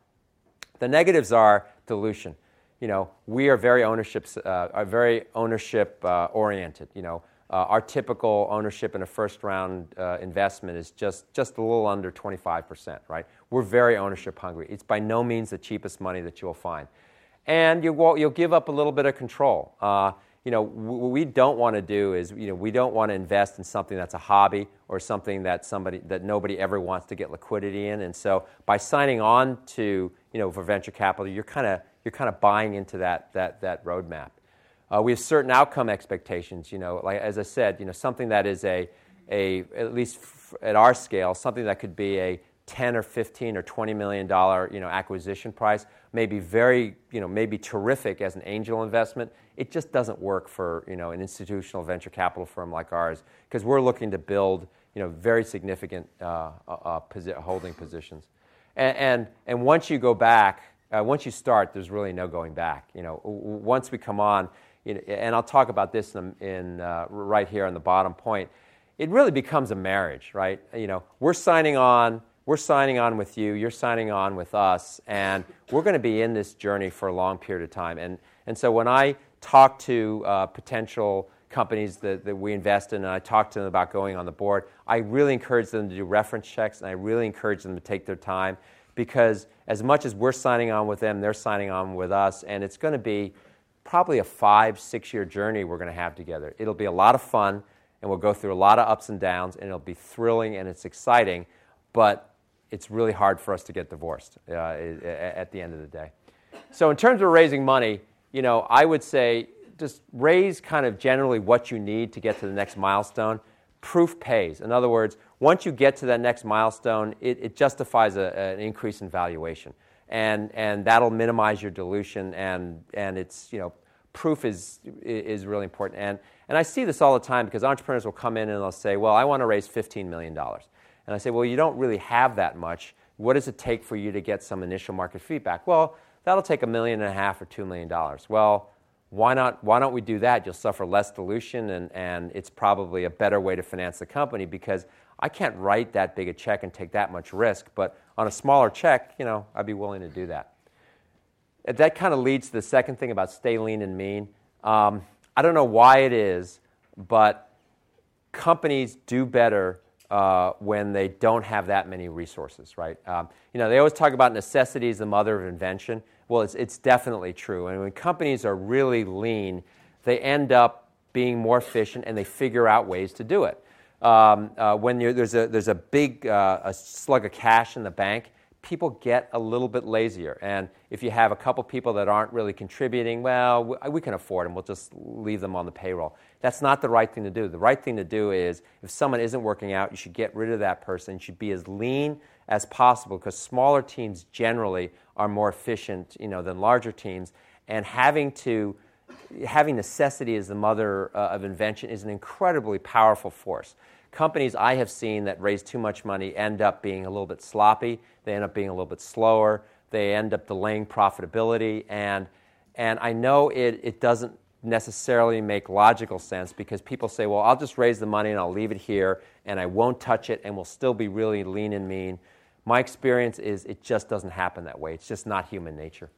The negatives are dilution you know, we are very ownership, uh, are very ownership uh, oriented. You know, uh, our typical ownership in a first round uh, investment is just, just a little under 25%, right? We're very ownership hungry. It's by no means the cheapest money that you'll find. And you will, you'll give up a little bit of control. Uh, you know, what we don't want to do is, you know, we don't want to invest in something that's a hobby or something that somebody that nobody ever wants to get liquidity in. And so, by signing on to, you know, for venture capital, you're kind of you're kind of buying into that, that, that roadmap. Uh, we have certain outcome expectations, you know, like as I said, you know, something that is a, a at least f- at our scale, something that could be a 10 or 15 or 20 million dollar, you know, acquisition price may be very, you know, maybe terrific as an angel investment. It just doesn't work for, you know, an institutional venture capital firm like ours because we're looking to build, you know, very significant uh, uh, uh posi- holding positions. And, and, and once you go back, uh, once you start, there's really no going back. You know, once we come on, you know, and I'll talk about this in, in uh, right here on the bottom point. It really becomes a marriage, right? You know, we're signing on. We're signing on with you. You're signing on with us, and we're going to be in this journey for a long period of time. And and so when I talk to uh, potential companies that, that we invest in and I talk to them about going on the board, I really encourage them to do reference checks and I really encourage them to take their time because as much as we're signing on with them, they're signing on with us, and it's going to be probably a five, six year journey we're going to have together. It'll be a lot of fun, and we'll go through a lot of ups and downs, and it'll be thrilling and it's exciting, but it's really hard for us to get divorced uh, at the end of the day. So, in terms of raising money, you know, I would say just raise kind of generally what you need to get to the next milestone. Proof pays. In other words, once you get to that next milestone, it, it justifies a, an increase in valuation. And, and that'll minimize your dilution, and, and it's, you know, proof is, is really important. And, and I see this all the time because entrepreneurs will come in and they'll say, Well, I want to raise $15 million. And I say, Well, you don't really have that much. What does it take for you to get some initial market feedback? Well, that'll take a million and a half or $2 million. Well, why, not, why don't we do that? You'll suffer less dilution, and, and it's probably a better way to finance the company because I can't write that big a check and take that much risk, but on a smaller check, you know, I'd be willing to do that. That kind of leads to the second thing about stay lean and mean. Um, I don't know why it is, but companies do better uh, when they don't have that many resources, right? Um, you know, they always talk about necessity is the mother of invention. Well, it's, it's definitely true. And when companies are really lean, they end up being more efficient and they figure out ways to do it um, uh, when there's, a, there's a big uh, a slug of cash in the bank, people get a little bit lazier. And if you have a couple people that aren't really contributing, well, we, we can afford them. We'll just leave them on the payroll. That's not the right thing to do. The right thing to do is if someone isn't working out, you should get rid of that person. You should be as lean as possible because smaller teams generally are more efficient you know, than larger teams. And having to having necessity as the mother uh, of invention is an incredibly powerful force. Companies I have seen that raise too much money end up being a little bit sloppy, they end up being a little bit slower, they end up delaying profitability, and, and I know it, it doesn't necessarily make logical sense because people say, well, I'll just raise the money and I'll leave it here and I won't touch it and we'll still be really lean and mean. My experience is it just doesn't happen that way. It's just not human nature.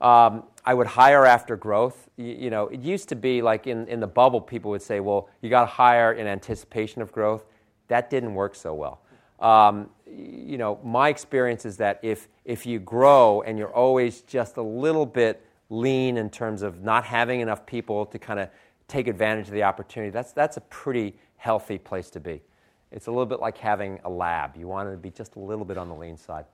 Um, I would hire after growth. You, you, know, it used to be like in, in the bubble, people would say, well, you got to hire in anticipation of growth. That didn't work so well. Um, you know, my experience is that if, if you grow and you're always just a little bit lean in terms of not having enough people to kind of take advantage of the opportunity, that's, that's a pretty healthy place to be. It's a little bit like having a lab. You want to be just a little bit on the lean side.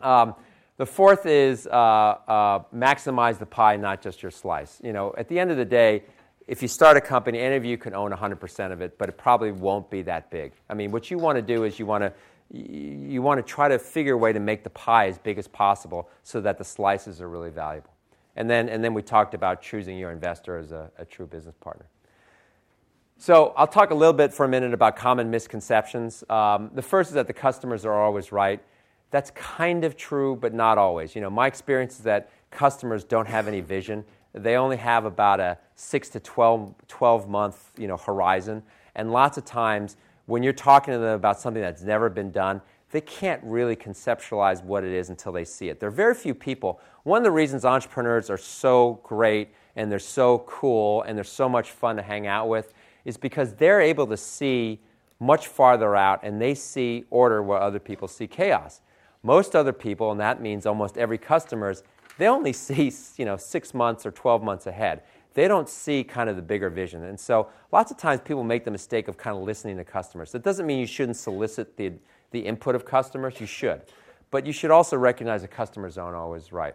Um, the fourth is uh, uh, maximize the pie, not just your slice. You know, at the end of the day, if you start a company, any of you can own 100% of it, but it probably won't be that big. I mean, what you want to do is you want to you want to try to figure a way to make the pie as big as possible so that the slices are really valuable. And then, and then we talked about choosing your investor as a, a true business partner. So I'll talk a little bit for a minute about common misconceptions. Um, the first is that the customers are always right. That's kind of true, but not always. You know, my experience is that customers don't have any vision they only have about a 6 to 12, 12 month you know, horizon. And lots of times, when you're talking to them about something that's never been done, they can't really conceptualize what it is until they see it. There are very few people. One of the reasons entrepreneurs are so great and they're so cool and they're so much fun to hang out with is because they're able to see much farther out and they see order where other people see chaos. Most other people, and that means almost every customer, they only (laughs) see you know, six months or 12 months ahead. They don't see kind of the bigger vision. And so lots of times people make the mistake of kind of listening to customers. That doesn't mean you shouldn't solicit the, the input of customers, you should. But you should also recognize the customers aren't always right.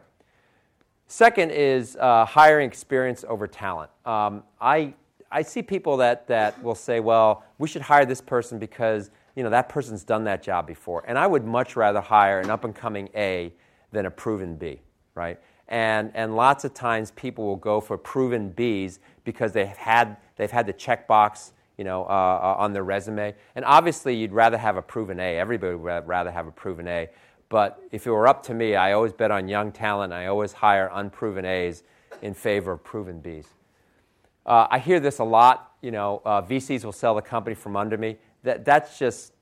Second is uh, hiring experience over talent. Um, I, I see people that, that will say, well, we should hire this person because you know, that person's done that job before. And I would much rather hire an up and coming A than a proven B right? And, and lots of times people will go for proven Bs because they've had, they've had the checkbox you know, uh, uh, on their resume. And obviously, you'd rather have a proven A. Everybody would rather have a proven A. But if it were up to me, I always bet on young talent. I always hire unproven A's in favor of proven Bs. Uh, I hear this a lot. You know, uh, VCs will sell the company from under me. That, that's just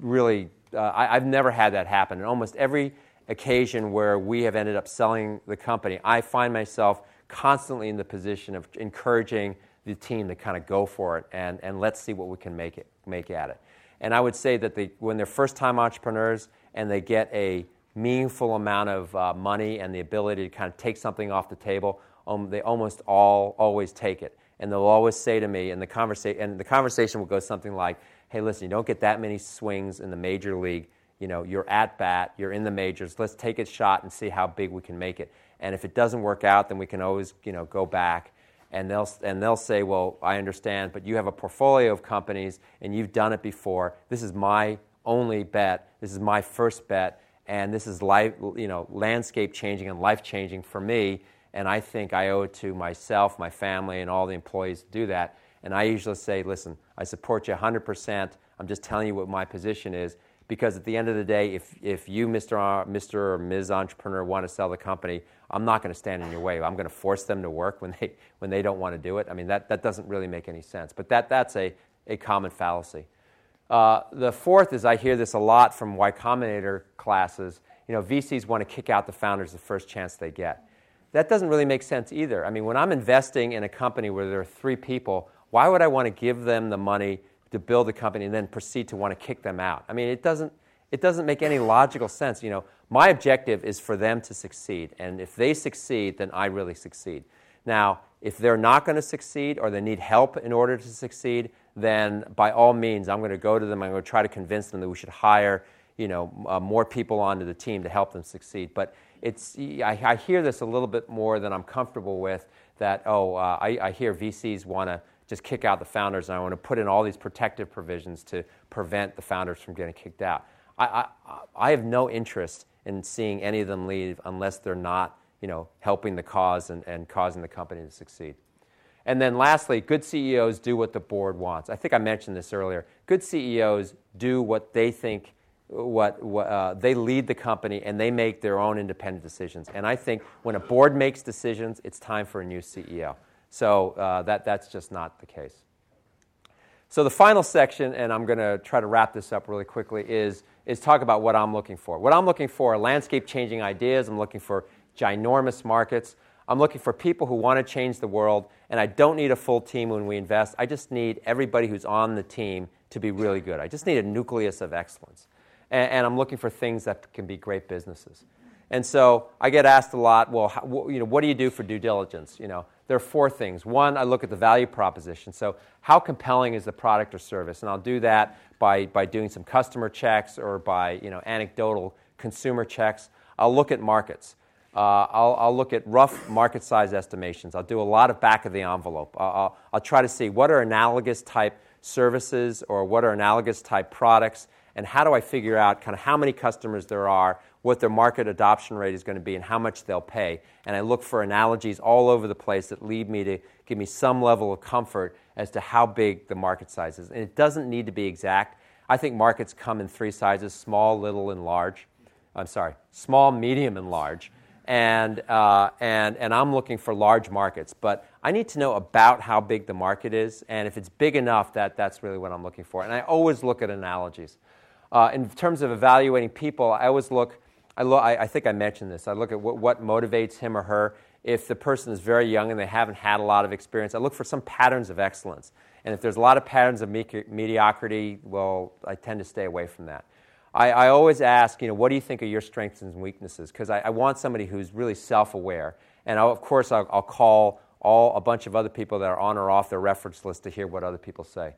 really, uh, I, have never had that happen. And almost every occasion where we have ended up selling the company, I find myself constantly in the position of encouraging the team to kind of go for it and, and let's see what we can make, it, make at it. And I would say that they, when they're first time entrepreneurs and they get a meaningful amount of uh, money and the ability to kind of take something off the table, um, they almost all always take it. And they'll always say to me, and the, conversa- and the conversation will go something like, hey, listen, you don't get that many swings in the major league you know, you're at bat, you're in the majors. Let's take a shot and see how big we can make it. And if it doesn't work out, then we can always, you know, go back. And they'll, and they'll say, well, I understand, but you have a portfolio of companies and you've done it before. This is my only bet. This is my first bet. And this is life, you know, landscape changing and life changing for me. And I think I owe it to myself, my family, and all the employees to do that. And I usually say, listen, I support you 100%. I'm just telling you what my position is because at the end of the day, if, if you, Mr. Mr. or Ms. Entrepreneur, want to sell the company, I'm not going to stand in your way. I'm going to force them to work when they, when they don't want to do it. I mean, that, that doesn't really make any sense. But that, that's a, a common fallacy. Uh, the fourth is I hear this a lot from Y Combinator classes. You know, VCs want to kick out the founders the first chance they get. That doesn't really make sense either. I mean, when I'm investing in a company where there are three people, why would I want to give them the money to build a company and then proceed to want to kick them out. I mean, it doesn't, it doesn't make any logical sense. You know, my objective is for them to succeed, and if they succeed, then I really succeed. Now, if they're not going to succeed or they need help in order to succeed, then by all means, I'm going to go to them. I'm going to try to convince them that we should hire, you know, uh, more people onto the team to help them succeed. But it's, I, I, hear this a little bit more than I'm comfortable with. That oh, uh, I, I hear VCs want to just kick out the founders, and I want to put in all these protective provisions to prevent the founders from getting kicked out. I, I, I have no interest in seeing any of them leave unless they're not you know, helping the cause and, and causing the company to succeed. And then lastly, good CEOs do what the board wants. I think I mentioned this earlier. Good CEOs do what they think, what, what uh, they lead the company and they make their own independent decisions. And I think when a board makes decisions, it's time for a new CEO. So uh, that, that's just not the case. So the final section, and I'm going to try to wrap this up really quickly, is, is talk about what I'm looking for. What I'm looking for are landscape changing ideas. I'm looking for ginormous markets. I'm looking for people who want to change the world, and I don't need a full team when we invest. I just need everybody who's on the team to be really good. I just need a nucleus of excellence. And, and I'm looking for things that can be great businesses. And so I get asked a lot, well, how, you know, what do you do for due diligence? You know, there are four things. One, I look at the value proposition. So how compelling is the product or service? And I'll do that by, by doing some customer checks or by you know, anecdotal consumer checks. I'll look at markets. Uh, I'll, I'll, look at rough market size estimations. I'll do a lot of back of the envelope. I'll, I'll, I'll try to see what are analogous type services or what are analogous type products and how do I figure out kind of how many customers there are, what their market adoption rate is going to be, and how much they'll pay. And I look for analogies all over the place that lead me to give me some level of comfort as to how big the market size is. And it doesn't need to be exact. I think markets come in three sizes small, little, and large. I'm sorry, small, medium, and large. And, uh, and, and I'm looking for large markets. But I need to know about how big the market is. And if it's big enough, that, that's really what I'm looking for. And I always look at analogies. Uh, in terms of evaluating people, I always look I, lo- I, I, think I mentioned this. I look at what, what motivates him or her. If the person is very young and they haven't had a lot of experience, I look for some patterns of excellence. And if there's a lot of patterns of me- mediocrity, well, I tend to stay away from that. I, I, always ask, you know, what do you think are your strengths and weaknesses? Because I, I, want somebody who's really self-aware. And I'll, of course, I'll, I'll call all a bunch of other people that are on or off their reference list to hear what other people say.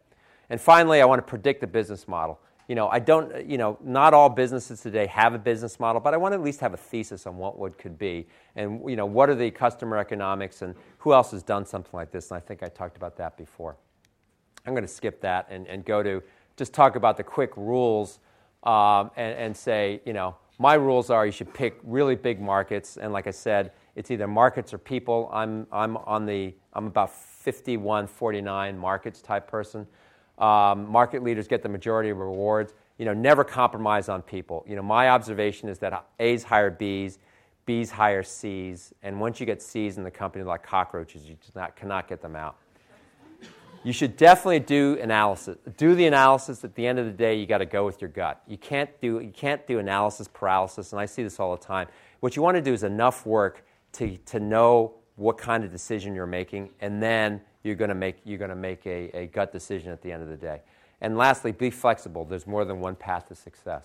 And finally, I want to predict the business model you know, I don't, you know, not all businesses today have a business model, but I want to at least have a thesis on what would could be, and you know, what are the customer economics, and who else has done something like this? And I think I talked about that before. I'm going to skip that and, and go to just talk about the quick rules um, and, and say, you know, my rules are you should pick really big markets, and like I said, it's either markets or people. I'm I'm on the I'm about 51, 49 markets type person. Um, market leaders get the majority of rewards. You know, never compromise on people. You know, my observation is that A's hire B's, B's hire C's, and once you get C's in the company like cockroaches, you not, cannot get them out. You should definitely do analysis. Do the analysis. At the end of the day, you got to go with your gut. You can't do you can't do analysis paralysis, and I see this all the time. What you want to do is enough work to to know what kind of decision you're making, and then you're going to make, you're going to make a, a gut decision at the end of the day. And lastly, be flexible. There's more than one path to success.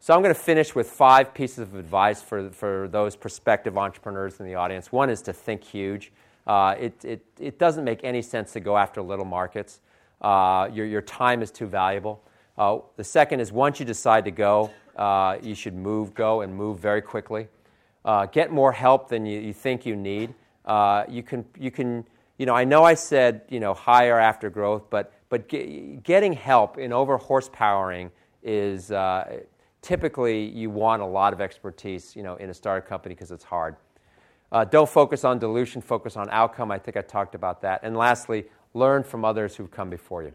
So I'm going to finish with five pieces of advice for, for those prospective entrepreneurs in the audience. One is to think huge. Uh, it, it, it doesn't make any sense to go after little markets. Uh, your, your time is too valuable. Uh, the second is once you decide to go, uh, you should move, go, and move very quickly. Uh, get more help than you, you think you need. Uh, you, can, you can you know, I know I said, you know, hire after growth, but, but get, getting help in over horsepowering is uh, typically you want a lot of expertise, you know, in a startup company because it's hard. Uh, don't focus on dilution, focus on outcome. I think I talked about that. And lastly, learn from others who've come before you.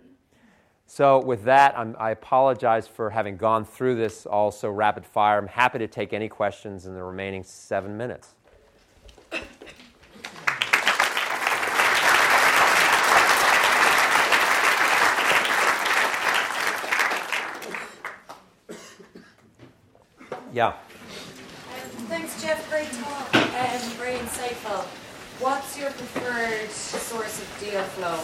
So, with that, I'm, i apologize for having gone through this all so rapid fire. I'm happy to take any questions in the remaining seven minutes. Yeah. Um, thanks, Geoff. Great talk. Um, very insightful. What's your preferred source of deal flow?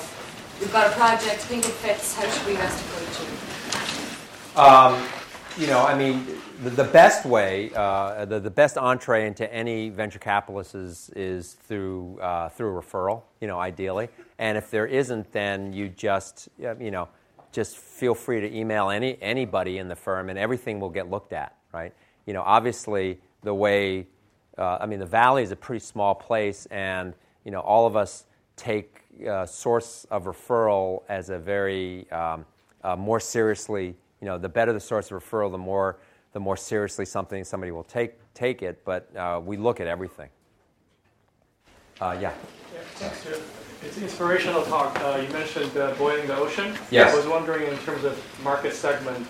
We've got a project, think it fits. How should we best approach it? Um, you know, I mean, the, the best way, uh, the, the best entree into any venture capitalist is, is through, uh, through a referral, you know, ideally. And if there isn't, then you just, you know, just feel free to email any, anybody in the firm and everything will get looked at, right? You know, obviously the way, uh, I mean, the Valley is a pretty small place, and you know, all of us take uh, source of referral as a very um, uh, more seriously. You know, the better the source of referral, the more the more seriously something somebody will take take it. But uh, we look at everything. Uh, yeah. Yeah, thanks. It's an inspirational talk. Uh, you mentioned boiling the ocean. Yes. I was wondering, in terms of market segment,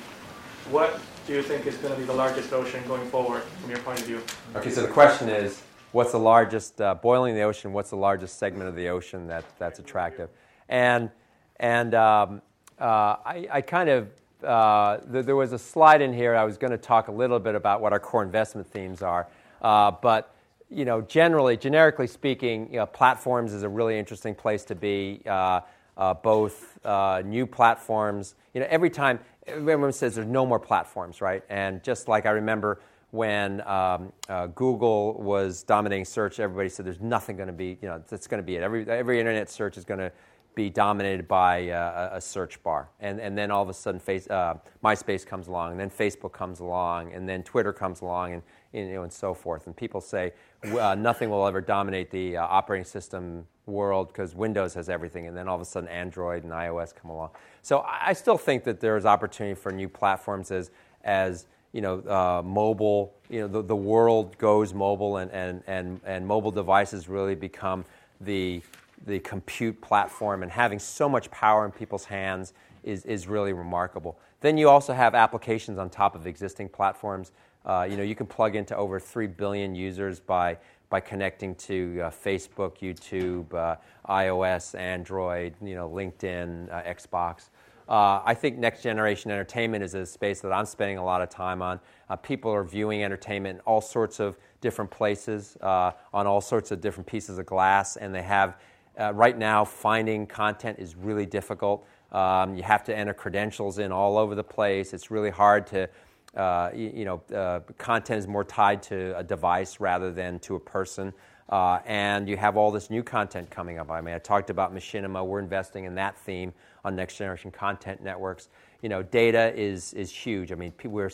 what do you think is going to be the largest ocean going forward from your point of view? Okay, so the question is what's the largest uh, boiling the ocean? What's the largest segment of the ocean that that's attractive? And and um, uh, I, I, kind of uh, th- there was a slide in here. I was going to talk a little bit about what our core investment themes are, uh, but you know, generally, generically speaking, you know, platforms is a really interesting place to be. Uh, uh, both uh, new platforms. You know, every time everyone says there's no more platforms, right? And just like I remember when um, uh, Google was dominating search, everybody said there's nothing going to be, you know, that's going to be it. Every, every internet search is going to be dominated by uh, a search bar. And, and then all of a sudden, face, uh, MySpace comes along, and then Facebook comes along, and then Twitter comes along, and, you know, and so forth. And people say uh, nothing will ever dominate the uh, operating system world because Windows has everything, and then all of a sudden Android and iOS come along. So I still think that there is opportunity for new platforms as, as you know, uh, mobile, you know, the, the world goes mobile and, and, and, and mobile devices really become the, the compute platform and having so much power in people's hands is, is really remarkable. Then you also have applications on top of existing platforms. Uh, you know, you can plug into over 3 billion users by, by connecting to uh, Facebook, YouTube, uh, iOS, Android, you know, LinkedIn, uh, Xbox. Uh, I think next generation entertainment is a space that I'm spending a lot of time on. Uh, people are viewing entertainment in all sorts of different places, on all sorts of different pieces of glass, and they have, uh, right now, finding content is really difficult. Um, you have to enter credentials in all over the place. It's really hard to, uh, you, you, know, uh, content is more tied to a device rather than to a person. Uh, and you have all this new content coming up. I mean, I talked about Machinima. We're investing in that theme on next generation content networks. You know, data is, is huge. I mean, we're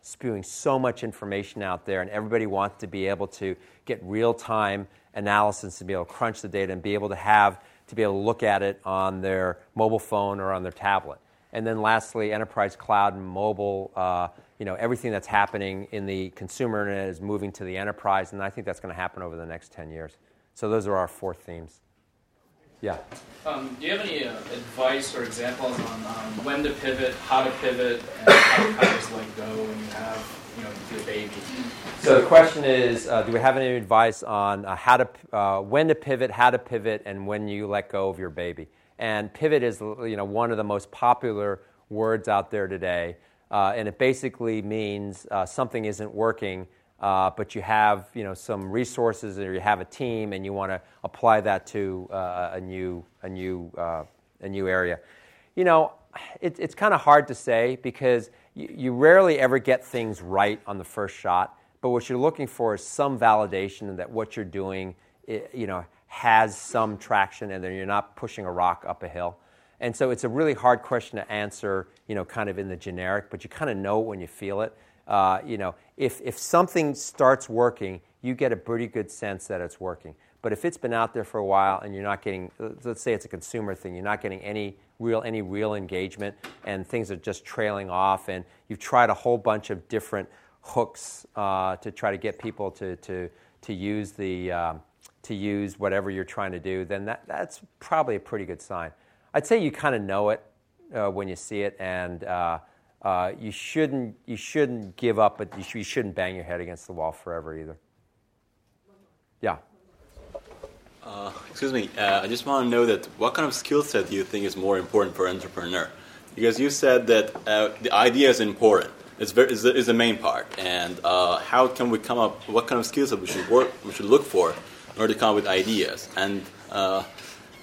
spewing so much information out there, and everybody wants to be able to get real time analysis to be able to crunch the data and be able to have to be able to look at it on their mobile phone or on their tablet. And then lastly, enterprise cloud and mobile. Uh, you know, everything that's happening in the consumer internet is moving to the enterprise, and I think that's going to happen over the next 10 years. So those are our four themes. Yeah. Um, do you have any uh, advice or examples on um, when to pivot, how to pivot, and how to just let go when you have, you know, your baby? So the question is, uh, do we have any advice on uh, how to, uh, when to pivot, how to pivot, and when you let go of your baby? And pivot is, you know, one of the most popular words out there today. Uh, and it basically means uh, something isn't working, uh, but you have you know some resources or you have a team and you want to apply that to a new a new a new area. You know, it, it's kind of hard to say because you, rarely ever get things right on the first shot. But what you're looking for is some validation that what you're doing, you know, has some traction, and then you're not pushing a rock up a hill. And so it's a really hard question to answer, you know, kind of in the generic, but you kind of know it when you feel it. Uh, you know, if, if something starts working, you get a pretty good sense that it's working. But if it's been out there for a while and you're not getting, let's say it's a consumer thing, you're not getting any real, any real engagement and things are just trailing off and you've tried a whole bunch of different hooks uh, to try to get people to, to, to use the, um, to use whatever you're trying to do, then that, that's probably a pretty good sign. I'd say you kind of know it uh, when you see it, and uh, uh, you shouldn't you shouldn't give up, but you, sh- you shouldn't bang your head against the wall forever either. Yeah. Uh, excuse me. Uh, I just want to know that what kind of skill set do you think is more important for an entrepreneur? Because you said that uh, the idea is important. It's, very, is, the, is the main part, and how can we come up? What kind of skills that we should work? We should look for in order to come up with ideas and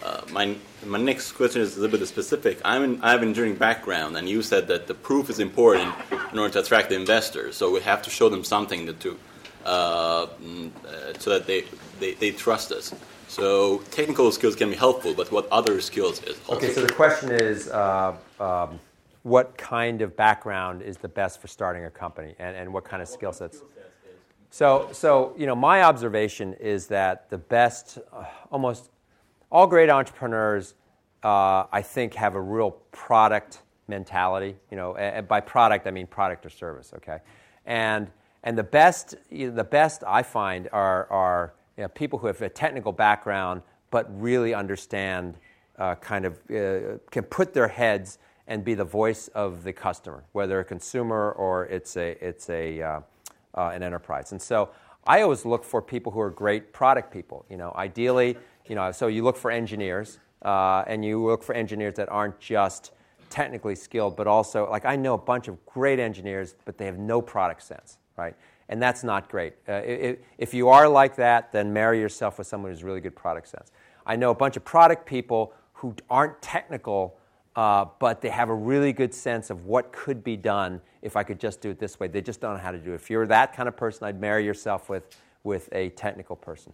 uh, my my next question is a little bit specific. I'm in, I have an engineering background, and you said that the proof is important in order to attract the investors. So we have to show them something to, uh, mm, uh, so that they, they, they trust us. So technical skills can be helpful, but what other skills is also okay? So the question is, uh, um, what kind of background is the best for starting a company, and, and what kind of skill sets? So, so you know, my observation is that the best, uh, almost all great entrepreneurs, uh, I think, have a real product mentality. You know, and by product I mean product or service. Okay, and and the best you know, the best I find are are you know, people who have a technical background but really understand uh, kind of uh, can put their heads and be the voice of the customer, whether a consumer or it's a it's a uh, uh, an enterprise. And so I always look for people who are great product people. You know, ideally, you know, so you look for engineers, uh, and you look for engineers that aren't just technically skilled, but also like I know a bunch of great engineers, but they have no product sense, right? And that's not great. Uh, if, if you are like that, then marry yourself with someone who's really good product sense. I know a bunch of product people who aren't technical, uh, but they have a really good sense of what could be done if I could just do it this way. They just don't know how to do it. If you're that kind of person, I'd marry yourself with, with a technical person.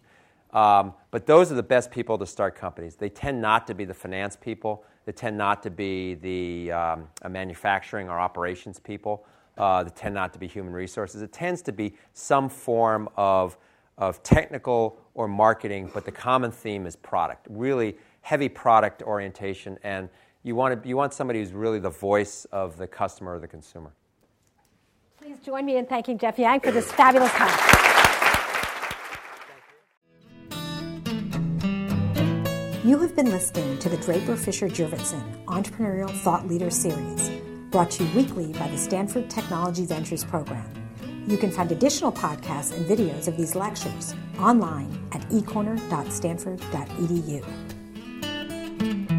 Um, but those are the best people to start companies. They tend not to be the finance people. They tend not to be the um, manufacturing or operations people. Uh, they tend not to be human resources. It tends to be some form of, of technical or marketing, but the common theme is product. Really heavy product orientation, and you want, to, you want somebody who's really the voice of the customer or the consumer. Please join me in thanking Geoff Yang for this fabulous talk. You have been listening to the Draper Fisher Jurvetson Entrepreneurial Thought Leader Series, brought to you weekly by the Stanford Technology Ventures Program. You can find additional podcasts and videos of these lectures online at ecorner.stanford.edu.